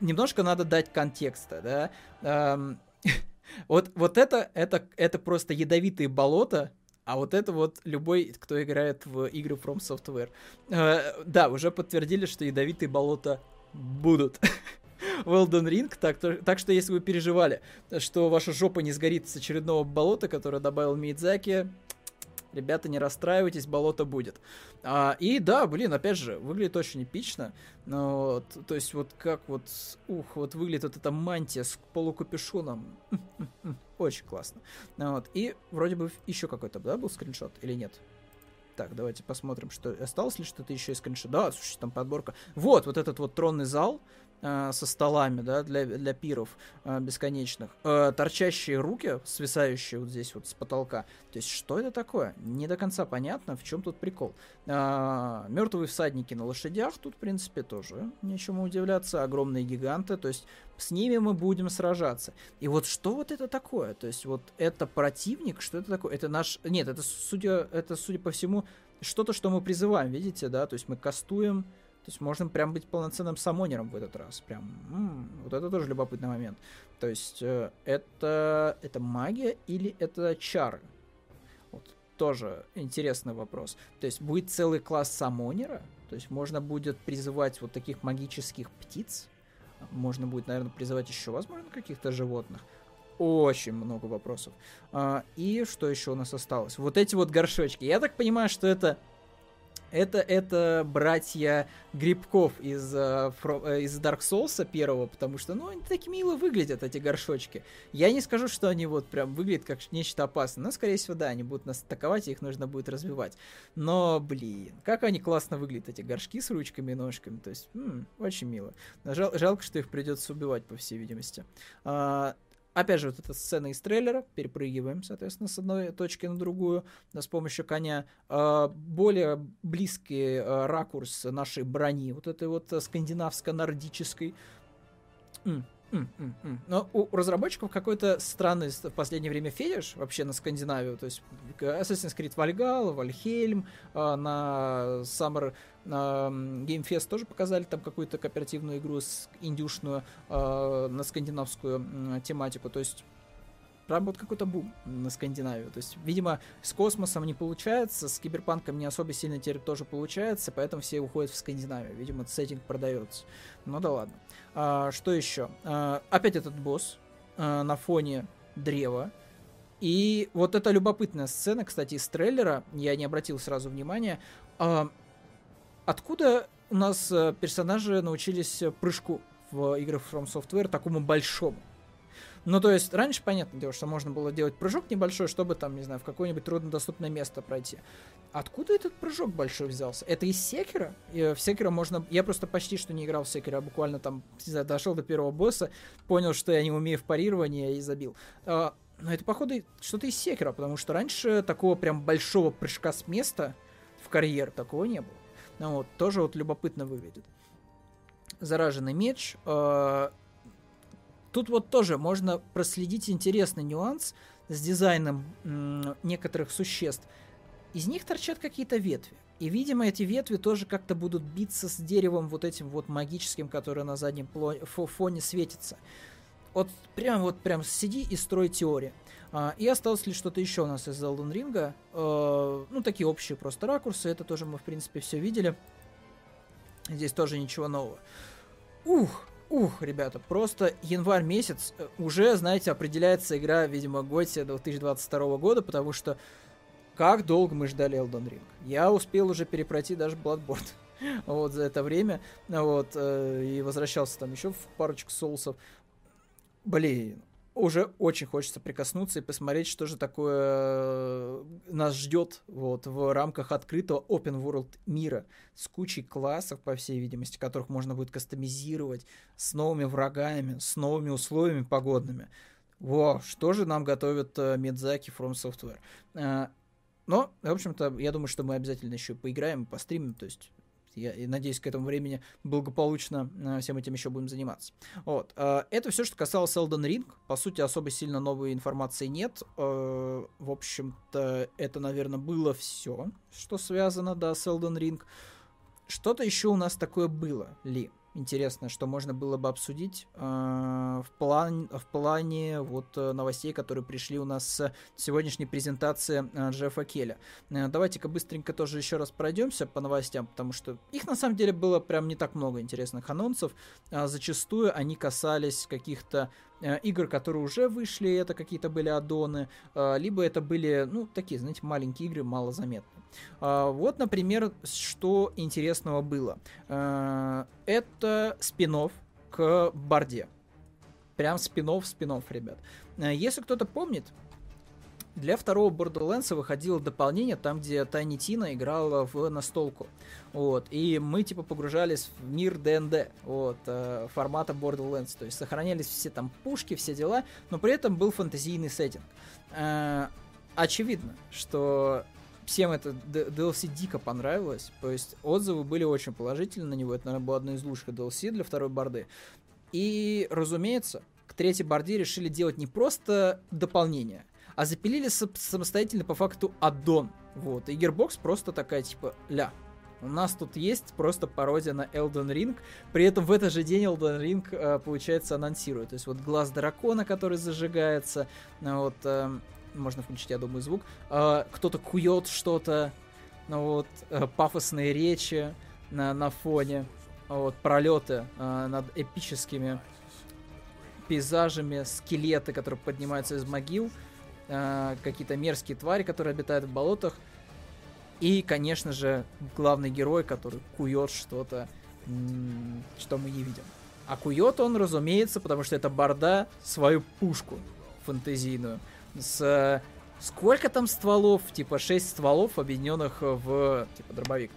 немножко надо дать контекста, да. Эм, (laughs) вот, вот это, это, это просто ядовитые болота, А вот это вот любой, кто играет в игры From Software. Э, да, уже подтвердили, что ядовитые болота будут. (laughs) в Elden Ring, так, так что если вы переживали, что ваша жопа не сгорит с очередного болота, которое добавил Мидзаки, ребята, не расстраивайтесь, болото будет. А, и да, блин, опять же, выглядит очень эпично. Но, вот, то есть вот как вот, ух, вот выглядит вот эта мантия с полукапюшоном. (laughs) Очень классно. Вот. И вроде бы еще какой-то, да, был скриншот или нет? Так, давайте посмотрим, что осталось ли что-то еще из скриншота. Да, слушай, там подборка. Вот, вот этот вот тронный зал, со столами, да, для, для пиров э, бесконечных, э, торчащие руки, свисающие вот здесь вот с потолка. То есть, что это такое? Не до конца понятно, в чем тут прикол. Э, мертвые всадники на лошадях, тут, в принципе, тоже нечему удивляться. Огромные гиганты, то есть, с ними мы будем сражаться. И вот что вот это такое? То есть, вот это противник, что это такое? Это наш... Нет, это, судя, это, судя по всему, что-то, что мы призываем, видите, да? То есть, мы кастуем то есть можно прям быть полноценным самонером в этот раз. Прям, м-м, вот это тоже любопытный момент. То есть э, это, это магия или это чары? Вот тоже интересный вопрос. То есть будет целый класс самонера? То есть можно будет призывать вот таких магических птиц? Можно будет, наверное, призывать еще, возможно, каких-то животных. Очень много вопросов. А, и что еще у нас осталось? Вот эти вот горшочки. Я так понимаю, что это это, это братья Грибков из, from, uh, из Dark Souls первого, потому что, ну, они так мило выглядят, эти горшочки. Я не скажу, что они вот прям выглядят как нечто опасное, но, скорее всего, да, они будут нас атаковать, и их нужно будет развивать. Но, блин, как они классно выглядят, эти горшки с ручками и ножками, то есть, м-м, очень мило. Жал, жалко, что их придется убивать, по всей видимости. Uh, Опять же, вот эта сцена из трейлера, перепрыгиваем, соответственно, с одной точки на другую да, с помощью коня. Э, более близкий э, ракурс нашей брони, вот этой вот скандинавско-нордической. Но у разработчиков какой-то странный в последнее время фетиш вообще на Скандинавию. То есть Assassin's Creed Valhalla, Valheim, э, на Summer Game Fest тоже показали там какую-то кооперативную игру с индюшную э, на скандинавскую э, тематику. То есть прям вот какой-то бум на Скандинавию. То есть, видимо, с космосом не получается, с киберпанком не особо сильно теперь тоже получается, поэтому все уходят в Скандинавию. Видимо, сеттинг продается. Ну да ладно. А, что еще? А, опять этот босс а, на фоне древа. И вот эта любопытная сцена, кстати, из трейлера, я не обратил сразу внимания. А, Откуда у нас э, персонажи научились прыжку в играх From Software такому большому? Ну, то есть, раньше, понятное дело, что можно было делать прыжок небольшой, чтобы там, не знаю, в какое-нибудь труднодоступное место пройти. Откуда этот прыжок большой взялся? Это из Секера? И в Секера можно... Я просто почти что не играл в Секера, а буквально там, не знаю, дошел до первого босса, понял, что я не умею в парировании и забил. А, но это, походу, что-то из Секера, потому что раньше такого прям большого прыжка с места в карьер такого не было. Ну, вот, тоже вот любопытно выглядит. Зараженный меч. Э, тут вот тоже можно проследить интересный нюанс с дизайном некоторых существ. Из них торчат какие-то ветви. И, видимо, эти ветви тоже как-то будут биться с деревом вот этим вот магическим, которое на заднем фоне светится. Вот прям вот прям сиди и строй теорию. А, и осталось ли что-то еще у нас из Elden Ring? А, ну, такие общие просто ракурсы. Это тоже мы, в принципе, все видели. Здесь тоже ничего нового. Ух, ух, ребята, просто январь месяц э, уже, знаете, определяется игра, видимо, Готия 2022 года, потому что как долго мы ждали Elden Ring. Я успел уже перепройти даже Bloodborne (laughs) вот за это время, вот, э, и возвращался там еще в парочку соусов. Блин, уже очень хочется прикоснуться и посмотреть, что же такое э, нас ждет вот, в рамках открытого open world мира с кучей классов, по всей видимости, которых можно будет кастомизировать, с новыми врагами, с новыми условиями погодными. Во, что же нам готовят uh, Мидзаки From Software? Uh, но, в общем-то, я думаю, что мы обязательно еще поиграем, постримим, то есть я надеюсь, к этому времени благополучно э, всем этим еще будем заниматься. Вот. Э, это все, что касалось Elden Ring. По сути, особо сильно новой информации нет. Э, в общем-то, это, наверное, было все, что связано, да, с Elden Ring. Что-то еще у нас такое было ли? Интересное, что можно было бы обсудить э, в, план, в плане вот э, новостей, которые пришли у нас с сегодняшней презентации э, Джеффа Келля. Э, давайте-ка быстренько тоже еще раз пройдемся по новостям, потому что их на самом деле было прям не так много интересных анонсов. Э, зачастую они касались каких-то игр, которые уже вышли, это какие-то были аддоны, э, либо это были, ну, такие, знаете, маленькие игры, малозаметные. Э, вот, например, что интересного было. Это спин к Барде. Прям спинов, спинов, ребят. Если кто-то помнит, для второго Borderlands выходило дополнение, там, где Тайни Тина играла в настолку. Вот. И мы, типа, погружались в мир ДНД, вот, э, формата Borderlands. То есть сохранялись все там пушки, все дела, но при этом был фантазийный сеттинг. Э, очевидно, что всем это DLC дико понравилось. То есть отзывы были очень положительные на него. Это, наверное, было одно из лучших DLC для второй борды. И, разумеется, к третьей борде решили делать не просто дополнение, а запилили самостоятельно по факту аддон. Вот. И Gearbox просто такая, типа, ля, у нас тут есть просто пародия на Elden Ring. При этом в этот же день Elden Ring, э, получается, анонсирует. То есть вот глаз дракона, который зажигается. Ну вот, э, можно включить, я думаю, звук. Э, кто-то кует что-то. Ну вот, э, пафосные речи на, на фоне. Вот, пролеты над эпическими пейзажами, скелеты, которые поднимаются из могил. Э, какие-то мерзкие твари, которые обитают в болотах. И, конечно же, главный герой, который кует что-то, что мы не видим. А кует он, разумеется, потому что это борда, свою пушку фэнтезийную. С сколько там стволов? Типа 6 стволов, объединенных в типа дробовик.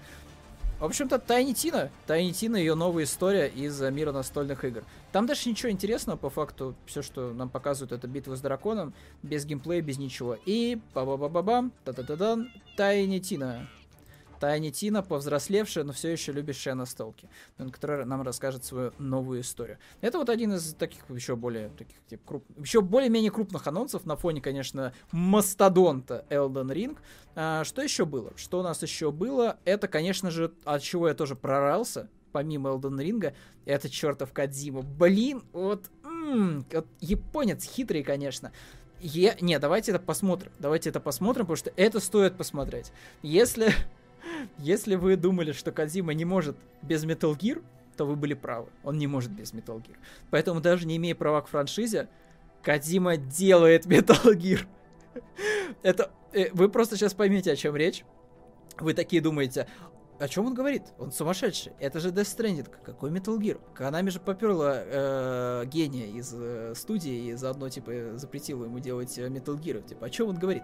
В общем-то, Тайни Тина. Тайни Тина ее новая история из мира настольных игр. Там даже ничего интересного, по факту, все, что нам показывают, это битва с драконом, без геймплея, без ничего. И ба-ба-ба-ба-бам, та-та-та-дан, Тайни Тина. Тайни Тина, повзрослевшая, но все еще любящая настолки, которая нам расскажет свою новую историю. Это вот один из таких еще более таких типа, круп... еще более-менее крупных анонсов на фоне, конечно, мастодонта Elden Ring. А, что еще было? Что у нас еще было? Это, конечно же, от чего я тоже прорался, помимо Elden Ring, это чертов Кадзима. Блин, вот, м-м, вот японец хитрый, конечно. Е... Не, давайте это посмотрим. Давайте это посмотрим, потому что это стоит посмотреть. Если если вы думали, что Кадзима не может без Metal Gear, то вы были правы. Он не может без Metal Gear. Поэтому даже не имея права к франшизе, Кадзима делает Metal Gear. Это... Э, вы просто сейчас поймете, о чем речь. Вы такие думаете, о чем он говорит? Он сумасшедший. Это же Death Stranding. Какой Metal Gear? Канами же поперла э, гения из э, студии и заодно, типа, запретила ему делать э, Metal Gear. Типа, о чем он говорит?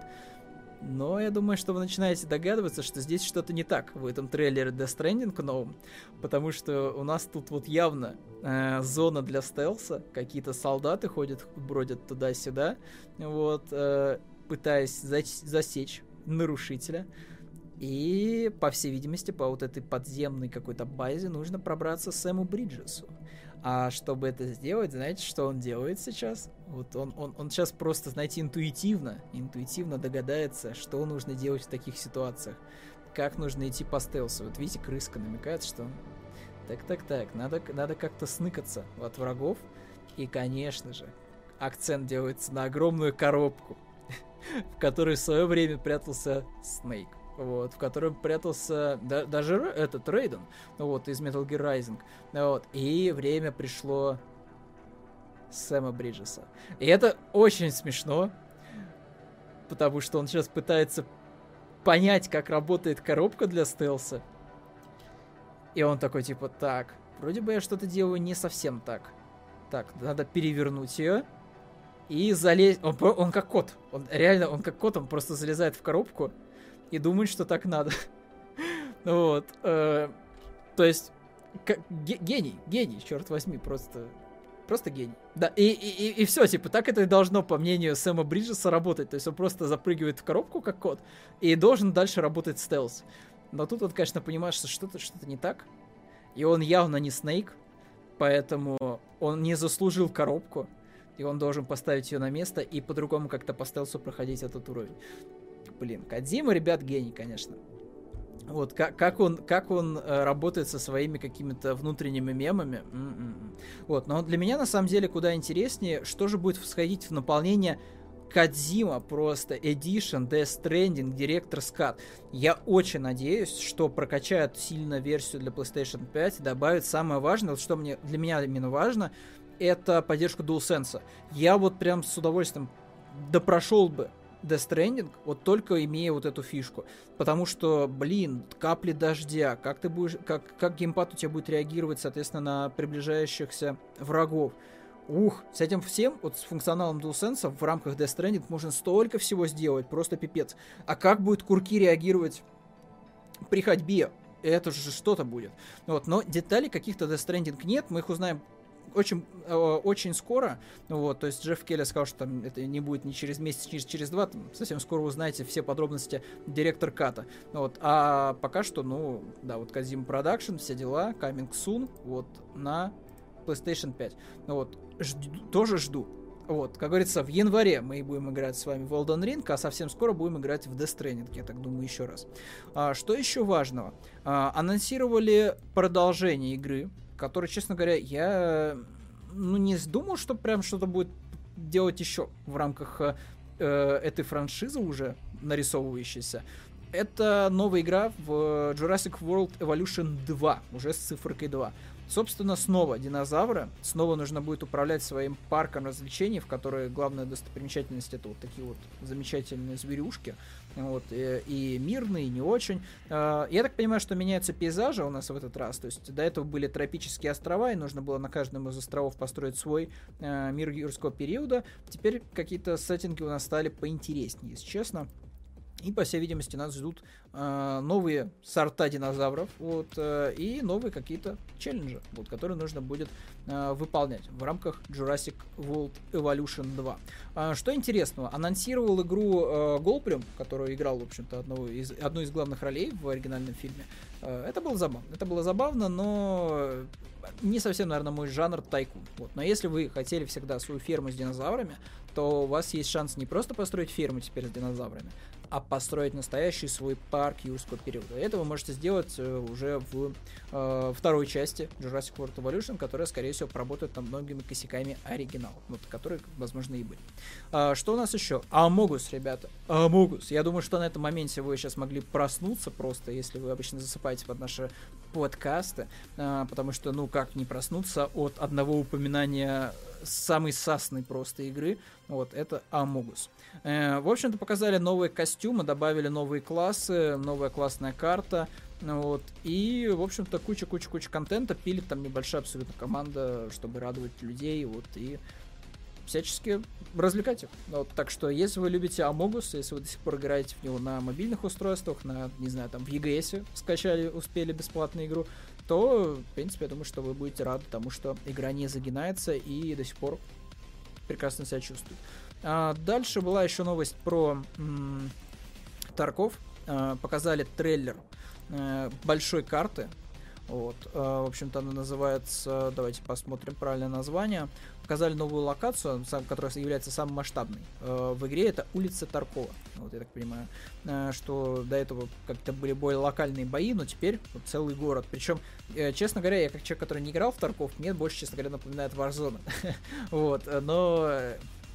Но я думаю, что вы начинаете догадываться, что здесь что-то не так в этом трейлере Death Stranding новом, потому что у нас тут вот явно э, зона для стелса, какие-то солдаты ходят, бродят туда-сюда, вот, э, пытаясь засечь нарушителя. И, по всей видимости, по вот этой подземной какой-то базе нужно пробраться Сэму Бриджесу. А чтобы это сделать, знаете, что он делает сейчас? Вот он, он, он сейчас просто, знаете, интуитивно, интуитивно догадается, что нужно делать в таких ситуациях. Как нужно идти по стелсу. Вот видите, крыска намекает, что... Так-так-так, надо, надо как-то сныкаться от врагов. И, конечно же, акцент делается на огромную коробку, (laughs) в которой в свое время прятался Снейк вот, в котором прятался да, даже этот Рейден, вот, из Metal Gear Rising, вот, и время пришло Сэма Бриджеса. И это очень смешно, потому что он сейчас пытается понять, как работает коробка для стелса, и он такой, типа, так, вроде бы я что-то делаю не совсем так. Так, надо перевернуть ее и залезть. Он, он как кот. Он реально, он как кот, он просто залезает в коробку, и думает, что так надо. (laughs) вот. Э, то есть, гений, гений, черт возьми, просто просто гений. Да, и, и, и, все, типа, так это и должно, по мнению Сэма Бриджеса, работать. То есть он просто запрыгивает в коробку, как кот, и должен дальше работать стелс. Но тут он, конечно, понимает, что что-то что не так. И он явно не Снейк, поэтому он не заслужил коробку, и он должен поставить ее на место и по-другому как-то по стелсу проходить этот уровень. Блин, Кадзима, ребят, гений, конечно. Вот, как, как он, как он э, работает со своими какими-то внутренними мемами. М-м-м. Вот, но для меня на самом деле куда интереснее, что же будет всходить в наполнение Кадзима просто Edition, Death Stranding, Director's Cut. Я очень надеюсь, что прокачают сильно версию для PlayStation 5 и добавят самое важное, вот что мне, для меня именно важно, это поддержка DualSense. Я вот прям с удовольствием допрошел бы Death Stranding, вот только имея вот эту фишку. Потому что, блин, капли дождя, как ты будешь, как, как геймпад у тебя будет реагировать, соответственно, на приближающихся врагов. Ух, с этим всем, вот с функционалом DualSense в рамках Death Stranding можно столько всего сделать, просто пипец. А как будет курки реагировать при ходьбе? Это же что-то будет. Вот, но деталей каких-то Death Stranding нет, мы их узнаем очень, э, очень скоро, вот, то есть Джефф Кили сказал, что там это не будет не через месяц, через, через два, там, совсем скоро узнаете все подробности Director's Cut а, вот, а пока что, ну, да, вот Kojima Productions, все дела, coming soon, вот, на PlayStation 5, ну, вот, жду, тоже жду, вот, как говорится, в январе мы будем играть с вами в Elden Ring, а совсем скоро будем играть в Death Stranding, я так думаю, еще раз. А, что еще важного? А, анонсировали продолжение игры, который, честно говоря, я ну, не думал, что прям что-то будет делать еще в рамках э, этой франшизы уже нарисовывающейся. Это новая игра в Jurassic World Evolution 2, уже с цифрой 2. Собственно, снова динозавры. Снова нужно будет управлять своим парком развлечений, в которой главная достопримечательность это вот такие вот замечательные зверюшки. Вот, и, и мирные, и не очень. А, я так понимаю, что меняются пейзажи у нас в этот раз. То есть до этого были тропические острова, и нужно было на каждом из островов построить свой э, мир юрского периода. Теперь какие-то сеттинги у нас стали поинтереснее, если честно. И, по всей видимости, нас ждут э, новые сорта динозавров вот, э, и новые какие-то челленджи, вот, которые нужно будет э, выполнять в рамках Jurassic World Evolution 2. А, что интересного, анонсировал игру э, Голплюм, которую играл, в общем-то, одну из, одну из главных ролей в оригинальном фильме. Э, это было забавно. Это было забавно, но не совсем, наверное, мой жанр тайкун. Вот. Но если вы хотели всегда свою ферму с динозаврами, то у вас есть шанс не просто построить ферму теперь с динозаврами, а построить настоящий свой парк юрского периода. Это вы можете сделать э, уже в э, второй части Jurassic World Evolution, которая, скорее всего, поработает над многими косяками оригинала, вот, которые, возможно, и были. А, что у нас еще? Амогус, ребята. Амогус. Я думаю, что на этом моменте вы сейчас могли проснуться просто, если вы обычно засыпаете под наши подкасты, а, потому что, ну, как не проснуться от одного упоминания самой сасной просто игры, вот, это Амогус. Э, в общем-то, показали новые костюмы, добавили новые классы, новая классная карта, вот, и, в общем-то, куча-куча-куча контента, пилит там небольшая абсолютно команда, чтобы радовать людей, вот, и всячески развлекать их. Вот, так что, если вы любите Амогус, если вы до сих пор играете в него на мобильных устройствах, на, не знаю, там в EGS скачали, успели бесплатную игру, то, в принципе, я думаю, что вы будете рады тому, что игра не загинается и до сих пор прекрасно себя чувствует. А, дальше была еще новость про м- Тарков. А, показали трейлер а, большой карты. Вот, а, в общем-то, она называется, давайте посмотрим правильное название показали новую локацию, которая является самой масштабной э, в игре, это улица Таркова. Вот я так понимаю, э, что до этого как-то были более локальные бои, но теперь вот целый город. Причем, э, честно говоря, я как человек, который не играл в Тарков, мне больше, честно говоря, напоминает Warzone. (laughs) вот, но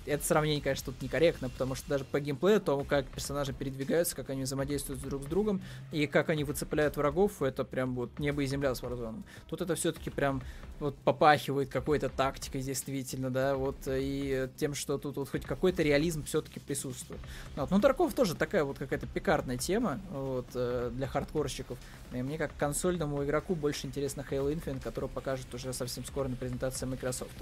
это сравнение, конечно, тут некорректно, потому что даже по геймплею, то, как персонажи передвигаются, как они взаимодействуют друг с другом, и как они выцепляют врагов, это прям вот небо и земля с Warzone. Тут это все-таки прям вот попахивает какой-то тактикой действительно, да, вот, и тем, что тут вот хоть какой-то реализм все-таки присутствует. Вот. Ну, Тарков тоже такая вот какая-то пикарная тема, вот, э, для хардкорщиков. И мне как консольному игроку больше интересно Halo Infinite, который покажет уже совсем скоро на презентации Microsoft.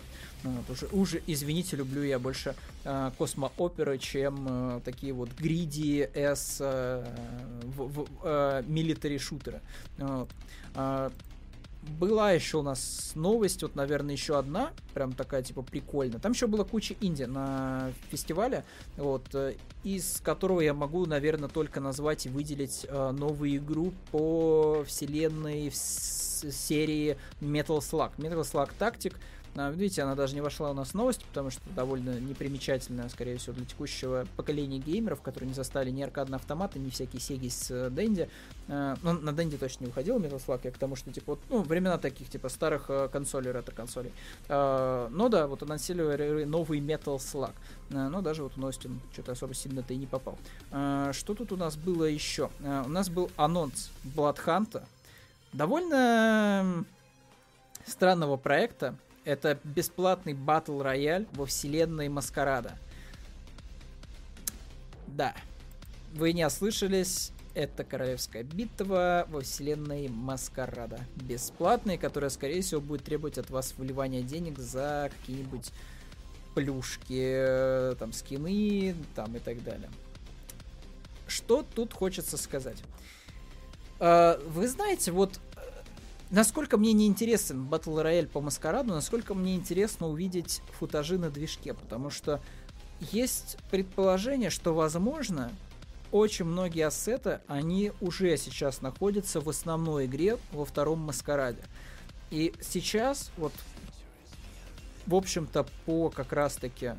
Ну, вот, уже, уже, извините, люблю я больше э, космооперы, чем э, такие вот гриди S э, military шутеры. Вот. Э, была еще у нас новость, вот, наверное, еще одна, прям такая, типа, прикольная. Там еще была куча инди на фестивале, вот, из которого я могу, наверное, только назвать и выделить э, новую игру по вселенной серии Metal Slug. Metal Slug Tactic А, видите, она даже не вошла у нас в новости, потому что довольно непримечательная, скорее всего, для текущего поколения геймеров, которые не застали ни аркадные автоматы, ни всякие сеги с э, Дэнди. А, ну, на Дэнди точно не выходил Metal Slug, я к тому, что, типа, вот, ну, времена таких, типа, старых э, консолей, ретро-консолей. А, но да, вот анонсировали новый Metal Slug. Но даже вот в новости что-то особо сильно-то и не попал. Что тут у нас было еще? У нас был анонс Bloodhunt. Довольно странного проекта, это бесплатный батл рояль во вселенной Маскарада. Да, вы не ослышались, это королевская битва во вселенной Маскарада. Бесплатный, которая, скорее всего, будет требовать от вас вливания денег за какие-нибудь плюшки, там, скины, там и так далее. Что тут хочется сказать? А, вы знаете, вот насколько мне не интересен Battle Royale по Маскараду, насколько мне интересно увидеть футажи на движке, потому что есть предположение, что, возможно, очень многие ассеты, они уже сейчас находятся в основной игре во втором Маскараде. И сейчас, вот, в общем-то, по как раз-таки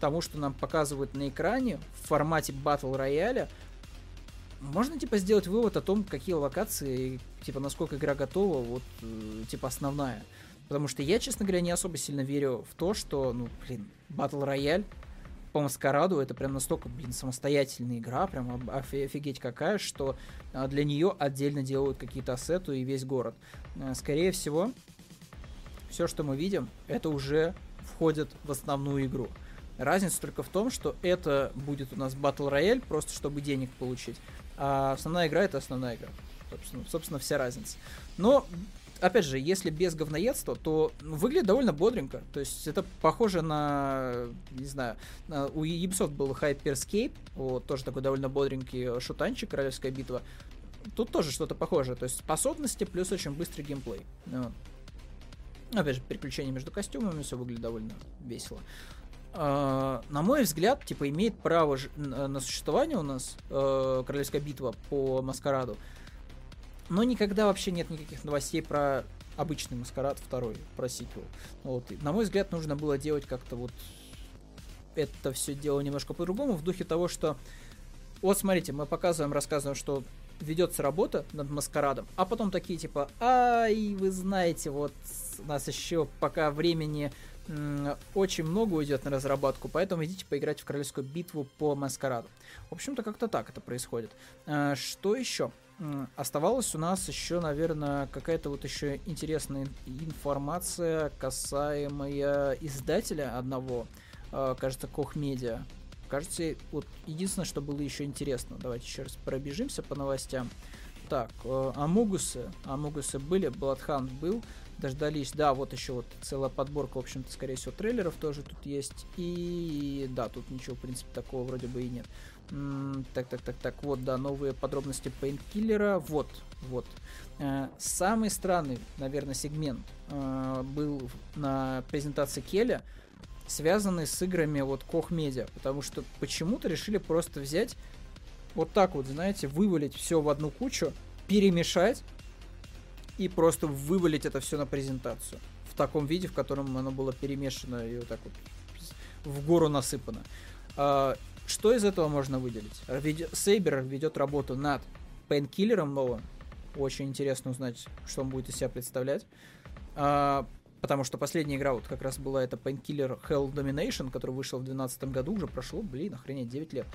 тому, что нам показывают на экране в формате Battle Royale, можно, типа, сделать вывод о том, какие локации, типа, насколько игра готова, вот, э, типа, основная. Потому что я, честно говоря, не особо сильно верю в то, что, ну, блин, Battle Royale по Маскараду это прям настолько, блин, самостоятельная игра, прям офигеть какая, что а, для нее отдельно делают какие-то ассеты и весь город. Э, скорее всего, все, что мы видим, это уже входит в основную игру. Разница только в том, что это будет у нас Battle Royale, просто чтобы денег получить. А основная игра это основная игра. Собственно, собственно, вся разница. Но, опять же, если без говноедства, то выглядит довольно бодренько. То есть это похоже на, не знаю, на, у Ubisoft был Hyperscape, вот, тоже такой довольно бодренький шутанчик, Королевская битва. Тут тоже что-то похожее. То есть способности плюс очень быстрый геймплей. Вот. Опять же, переключение между костюмами, все выглядит довольно весело. Uh, на мой взгляд, типа, имеет право ж- на существование у нас uh, Королевская битва по Маскараду. Но никогда вообще нет никаких новостей про обычный Маскарад второй, про сиквел. Вот. И, на мой взгляд, нужно было делать как-то вот это все дело немножко по-другому, в духе того, что вот смотрите, мы показываем, рассказываем, что ведется работа над маскарадом, а потом такие типа, ай, вы знаете, вот у нас еще пока времени очень много уйдет на разработку, поэтому идите поиграть в королевскую битву по маскараду. В общем-то, как-то так это происходит. А, что еще? Оставалась у нас еще, наверное, какая-то вот еще интересная информация, касаемая издателя одного, а, кажется, Кох Медиа. Кажется, вот единственное, что было еще интересно. Давайте еще раз пробежимся по новостям. Так, э, Амугусы. Амугусы были, Bloodhound был дождались. Да, вот еще вот целая подборка, в общем-то, скорее всего, трейлеров тоже тут есть. И да, тут ничего, в принципе, такого вроде бы и нет. Так, так, так, так, вот, да, новые подробности Painkiller. Вот, вот. Э, самый странный, наверное, сегмент э, был на презентации Келя, связанный с играми вот Koch Media, потому что почему-то решили просто взять вот так вот, знаете, вывалить все в одну кучу, перемешать и просто вывалить это все на презентацию. В таком виде, в котором оно было перемешано и вот так вот в гору насыпано. А, что из этого можно выделить? Сейбер ведет работу над пейнкиллером новым. Очень интересно узнать, что он будет из себя представлять. А, потому что последняя игра вот как раз была это Painkiller Hell Domination, который вышел в 2012 году, уже прошло, блин, охренеть, 9 лет.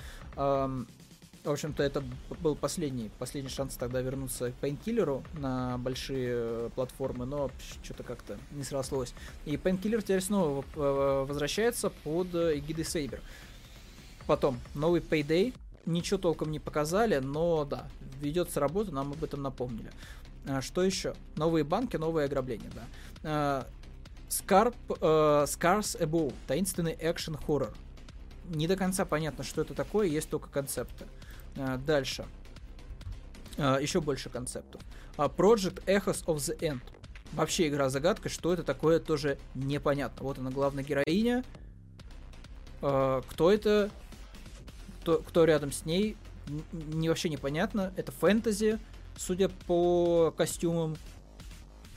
В общем-то, это был последний, последний шанс тогда вернуться к Painkiller на большие э, платформы, но что-то как-то не срослось. И Painkiller теперь снова э, возвращается под эгидой Сейбер. Потом, новый Payday, ничего толком не показали, но да, ведется работа, нам об этом напомнили. А, что еще? Новые банки, новые ограбления, да. А, Scarp, uh, Scars Above, таинственный экшен хоррор. Не до конца понятно, что это такое, есть только концепты. А, дальше. А, еще больше концептов. А, Project Echoes of the End. Вообще игра загадка, что это такое, тоже непонятно. Вот она главная героиня. Кто это? Кто, кто рядом с ней? Не вообще непонятно. Это фэнтези, судя по костюмам.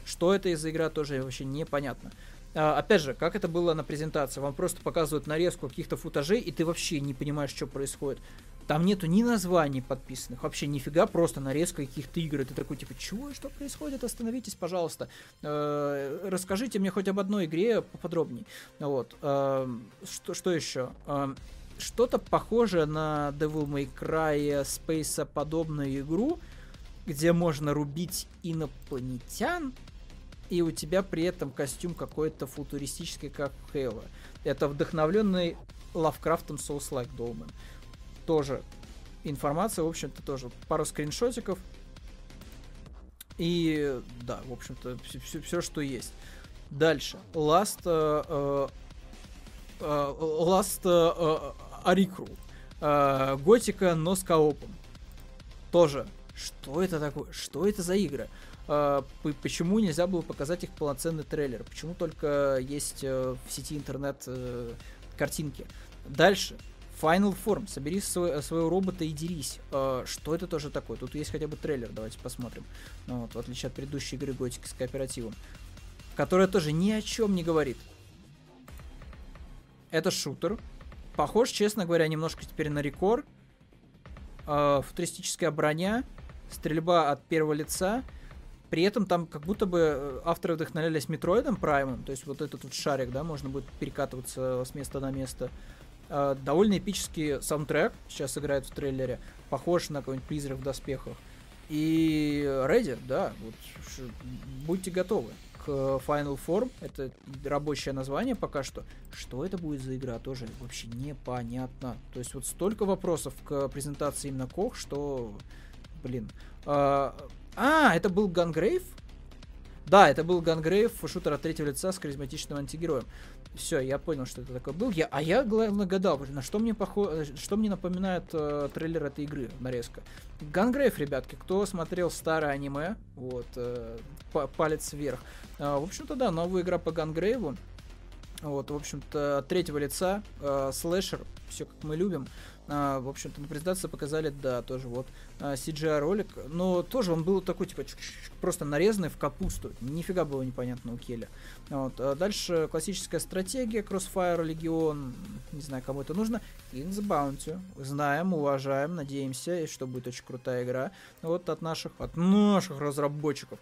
Что это из за игра, тоже вообще непонятно. А, опять же, как это было на презентации, вам просто показывают нарезку каких-то футажей, и ты вообще не понимаешь, что происходит. Там нету ни названий подписанных, вообще нифига, просто нарезка каких-то игр. И ты такой, типа, чего, что происходит? Остановитесь, пожалуйста. Э, расскажите мне хоть об одной игре поподробнее. Вот. Э, что, что еще? Э, что-то похожее на Devil May Cry Space подобную игру, где можно рубить инопланетян, и у тебя при этом костюм какой-то футуристический, как Хейла. Это вдохновленный Лавкрафтом Souls-like Dolmen. Тоже информация, в общем-то, тоже пару скриншотиков. И да, в общем-то, все, все, все что есть. Дальше. Last, uh, uh, Last uh, Арикру. Uh, Готика, но с коопом. Тоже. Что это такое? Что это за игры? Uh, почему нельзя было показать их полноценный трейлер? Почему только есть uh, в сети интернет uh, картинки? Дальше. Final Form. Собери свой, своего робота и дерись. Uh, что это тоже такое? Тут есть хотя бы трейлер, давайте посмотрим. Ну, вот, в отличие от предыдущей игры Готики с кооперативом. Которая тоже ни о чем не говорит. Это шутер. Похож, честно говоря, немножко теперь на рекорд. Uh, футуристическая броня. Стрельба от первого лица. При этом там как будто бы э, авторы вдохновлялись Метроидом Праймом, то есть вот этот вот шарик, да, можно будет перекатываться с места на место. Uh, довольно эпический саундтрек сейчас играет в трейлере, похож на какой-нибудь призрак в доспехах. И ready, да, вот, будьте готовы к Final Form, это рабочее название пока что. Что это будет за игра, тоже вообще непонятно. То есть вот столько вопросов к презентации именно Koch, что, блин. Э, а, это был Gungrave? Да, это был Gungrave, шутер от третьего лица с харизматичным антигероем. Все, я понял, что это такое был. Я, а я, главное, гадал, на что мне, похо... что мне напоминает э, трейлер этой игры, нарезка. Гангрейв, ребятки, кто смотрел старое аниме, вот, э, палец вверх. Э, в общем-то, да, новая игра по Гангрейву. Вот, в общем-то, от третьего лица, э, слэшер, все как мы любим. А, в общем-то, на презентации показали, да, тоже вот а, CGI ролик, но тоже он был такой, типа, просто нарезанный в капусту. Нифига было непонятно у Келя. Вот. А дальше классическая стратегия, Crossfire, Legion, не знаю, кому это нужно. In the Bounty. Знаем, уважаем, надеемся, что будет очень крутая игра. Вот от наших, от наших разработчиков.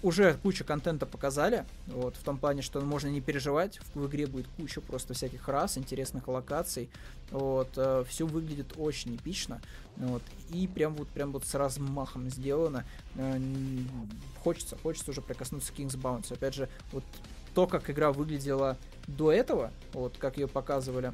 Уже кучу контента показали, вот, в том плане, что можно не переживать, в, в игре будет куча просто всяких рас, интересных локаций, вот, э, все выглядит очень эпично, вот, и прям вот, прям вот с размахом сделано, э, хочется, хочется уже прикоснуться к King's Bounce, опять же, вот то, как игра выглядела до этого, вот, как ее показывали,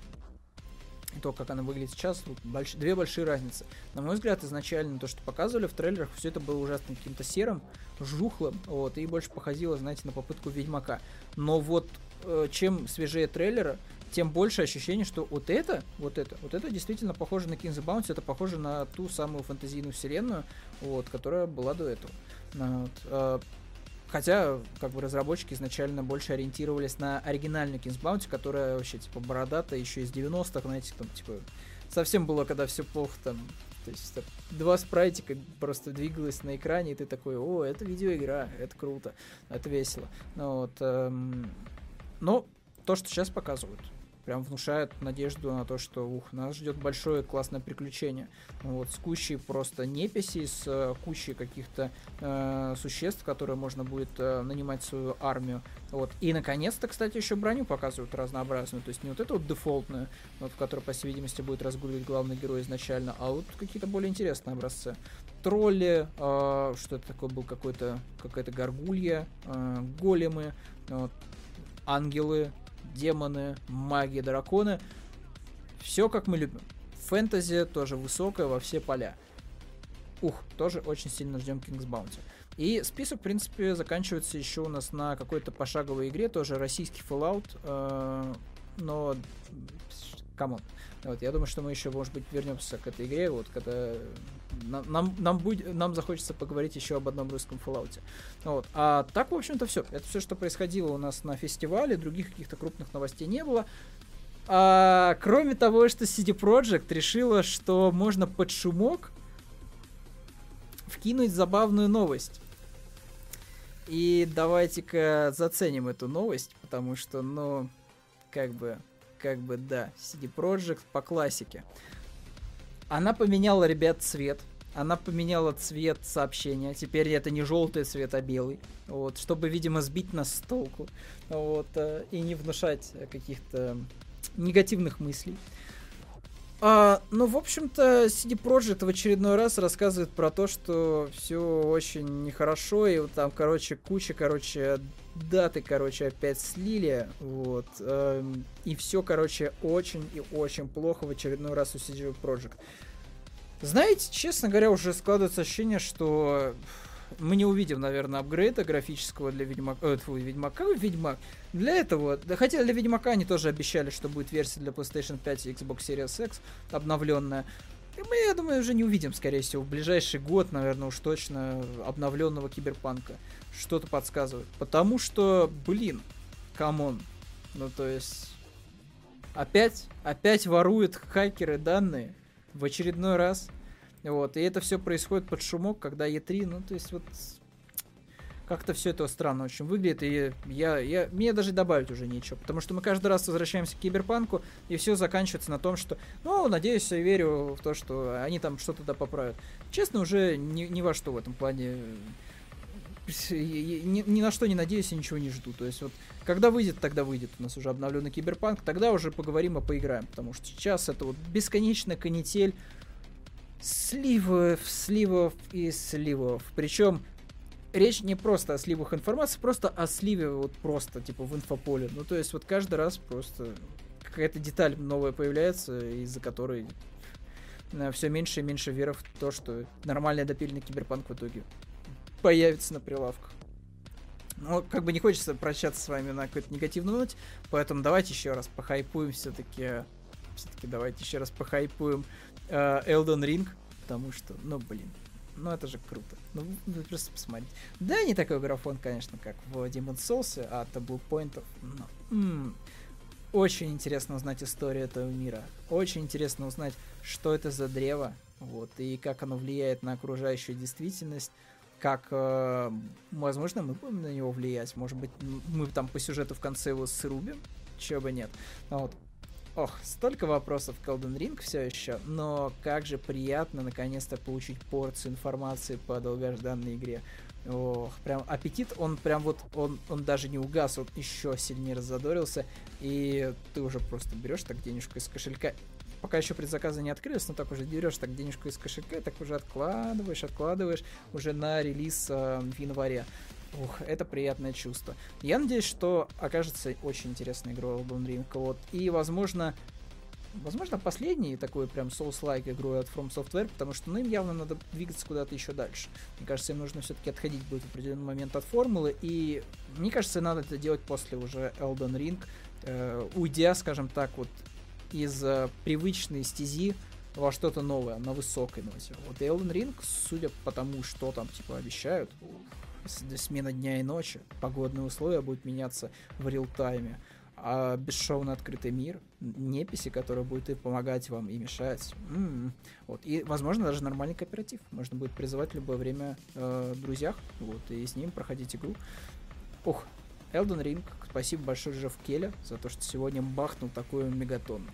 то, как она выглядит сейчас, больш... две большие разницы. На мой взгляд, изначально то, что показывали в трейлерах, все это было ужасно каким-то серым, жухлым, вот, и больше походило, знаете, на попытку Ведьмака. Но вот э, чем свежее трейлера, тем больше ощущение, что вот это, вот это, вот это действительно похоже на King's Bounty, это похоже на ту самую фантазийную вселенную, вот, которая была до этого. Вот, э, Хотя, как бы, разработчики изначально больше ориентировались на оригинальную Kings Bounty, которая вообще, типа, бородата еще из 90-х, знаете, там, типа, совсем было, когда все плохо там. То есть, так, два спрайтика просто двигалось на экране, и ты такой, о, это видеоигра, это круто, это весело. Ну, вот, эм, но то, что сейчас показывают, прям внушает надежду на то, что ух, нас ждет большое классное приключение. Вот, с кучей просто неписи, с э, кучей каких-то э, существ, которые можно будет э, нанимать свою армию. Вот. И наконец-то, кстати, еще броню показывают разнообразную. То есть не вот эту вот дефолтную, вот, в которой, по всей видимости, будет разгуливать главный герой изначально, а вот какие-то более интересные образцы. Тролли, э, что это такое был какой-то какая-то горгулья, э, големы, вот, ангелы, демоны, маги, драконы. Все как мы любим. Фэнтези тоже высокая во все поля. Ух, тоже очень сильно ждем King's Bounty. И список, в принципе, заканчивается еще у нас на какой-то пошаговой игре, тоже российский Fallout, э, но come on. Вот, я думаю, что мы еще, может быть, вернемся к этой игре, вот, когда нам, нам, нам, будет, нам захочется поговорить еще об одном русском Fallout. Вот. А так, в общем-то, все. Это все, что происходило у нас на фестивале, других каких-то крупных новостей не было. А, кроме того, что CD Projekt решила, что можно под шумок вкинуть забавную новость. И давайте-ка заценим эту новость, потому что, ну, как бы, как бы, да, CD Projekt по классике. Она поменяла, ребят, цвет. Она поменяла цвет сообщения. Теперь это не желтый цвет, а белый. Вот, чтобы, видимо, сбить нас с толку. Вот, э, и не внушать каких-то негативных мыслей. А, ну, в общем-то, CD Projekt в очередной раз рассказывает про то, что все очень нехорошо, и вот там, короче, куча, короче, даты, короче, опять слили, вот, эм, и все, короче, очень и очень плохо в очередной раз у CD Projekt. Знаете, честно говоря, уже складывается ощущение, что мы не увидим, наверное, апгрейда графического для Ведьмака. Э, фу, Ведьмака, Ведьмак. Для этого, да, хотя для Ведьмака они тоже обещали, что будет версия для PlayStation 5 и Xbox Series X обновленная. И мы, я думаю, уже не увидим, скорее всего, в ближайший год, наверное, уж точно обновленного киберпанка. Что-то подсказывает. Потому что, блин, come on. Ну, то есть... Опять, опять воруют хакеры данные в очередной раз. Вот, и это все происходит под шумок, когда E3, ну, то есть вот как-то все это странно очень выглядит, и я, я, мне даже добавить уже нечего, потому что мы каждый раз возвращаемся к киберпанку, и все заканчивается на том, что, ну, надеюсь, я верю в то, что они там что-то да поправят. Честно, уже ни, ни во что в этом плане ни, ни на что не надеюсь и ничего не жду. То есть вот, когда выйдет, тогда выйдет у нас уже обновленный киберпанк, тогда уже поговорим и поиграем, потому что сейчас это вот бесконечная канитель, сливов, сливов и сливов. Причем речь не просто о сливах информации, просто о сливе вот просто, типа, в инфополе. Ну, то есть вот каждый раз просто какая-то деталь новая появляется, из-за которой э, все меньше и меньше веры в то, что нормальный допильный киберпанк в итоге появится на прилавках. Ну, как бы не хочется прощаться с вами на какой-то негативной ноте, поэтому давайте еще раз похайпуем все-таки. Все-таки давайте еще раз похайпуем Elden Ring, потому что, ну, блин, ну это же круто. Ну, просто посмотрите. Да, не такой графон, конечно, как в Demon's Souls а от Blue Point, но м-м, очень интересно узнать историю этого мира. Очень интересно узнать, что это за древо, вот, и как оно влияет на окружающую действительность как, э, возможно, мы будем на него влиять. Может быть, мы там по сюжету в конце его срубим, чего бы нет. Вот. Ох, столько вопросов к Elden Ring все еще, но как же приятно наконец-то получить порцию информации по долгожданной игре. Ох, прям аппетит, он прям вот, он, он даже не угас, он еще сильнее раззадорился, и ты уже просто берешь так денежку из кошелька, пока еще предзаказы не открылись, но так уже берешь так денежку из кошелька, так уже откладываешь, откладываешь уже на релиз э, в январе. Ух, это приятное чувство. Я надеюсь, что окажется очень интересной игрой Elden Ring. Вот. И, возможно, возможно, последний такой прям Souls-like игру от From Software, потому что ну, им явно надо двигаться куда-то еще дальше. Мне кажется, им нужно все-таки отходить будет в определенный момент от формулы, и мне кажется, надо это делать после уже Elden Ring, э, уйдя, скажем так, вот из э, привычной стези во что-то новое, на высокой ноте. Вот Elden Ring, судя по тому, что там типа обещают, смена дня и ночи, погодные условия будут меняться в реал-тайме, а бесшовно открытый мир, неписи, которые будут и помогать вам, и мешать. М-м-м. Вот. И, возможно, даже нормальный кооператив. Можно будет призывать в любое время э, друзьях, вот, и с ним проходить игру. Ух, Elden Ring, спасибо большое Джефф Келли за то, что сегодня бахнул такую мегатонну.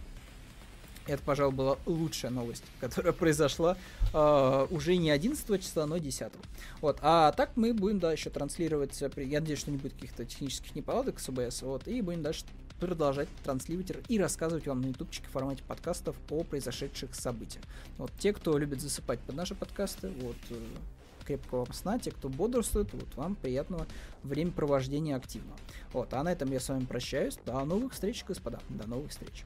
Это, пожалуй, была лучшая новость, (laughs) которая произошла э, уже не 11 числа, но 10. Вот. А так мы будем, да, еще транслировать, э, я надеюсь, что не будет каких-то технических неполадок с OBS, вот, и будем дальше продолжать транслировать и рассказывать вам на ютубчике в формате подкастов о произошедших событиях. Вот те, кто любит засыпать под наши подкасты, вот, э, крепкого вам сна, те, кто бодрствует, вот вам приятного времяпровождения активного. Вот, а на этом я с вами прощаюсь. До новых встреч, господа. До новых встреч.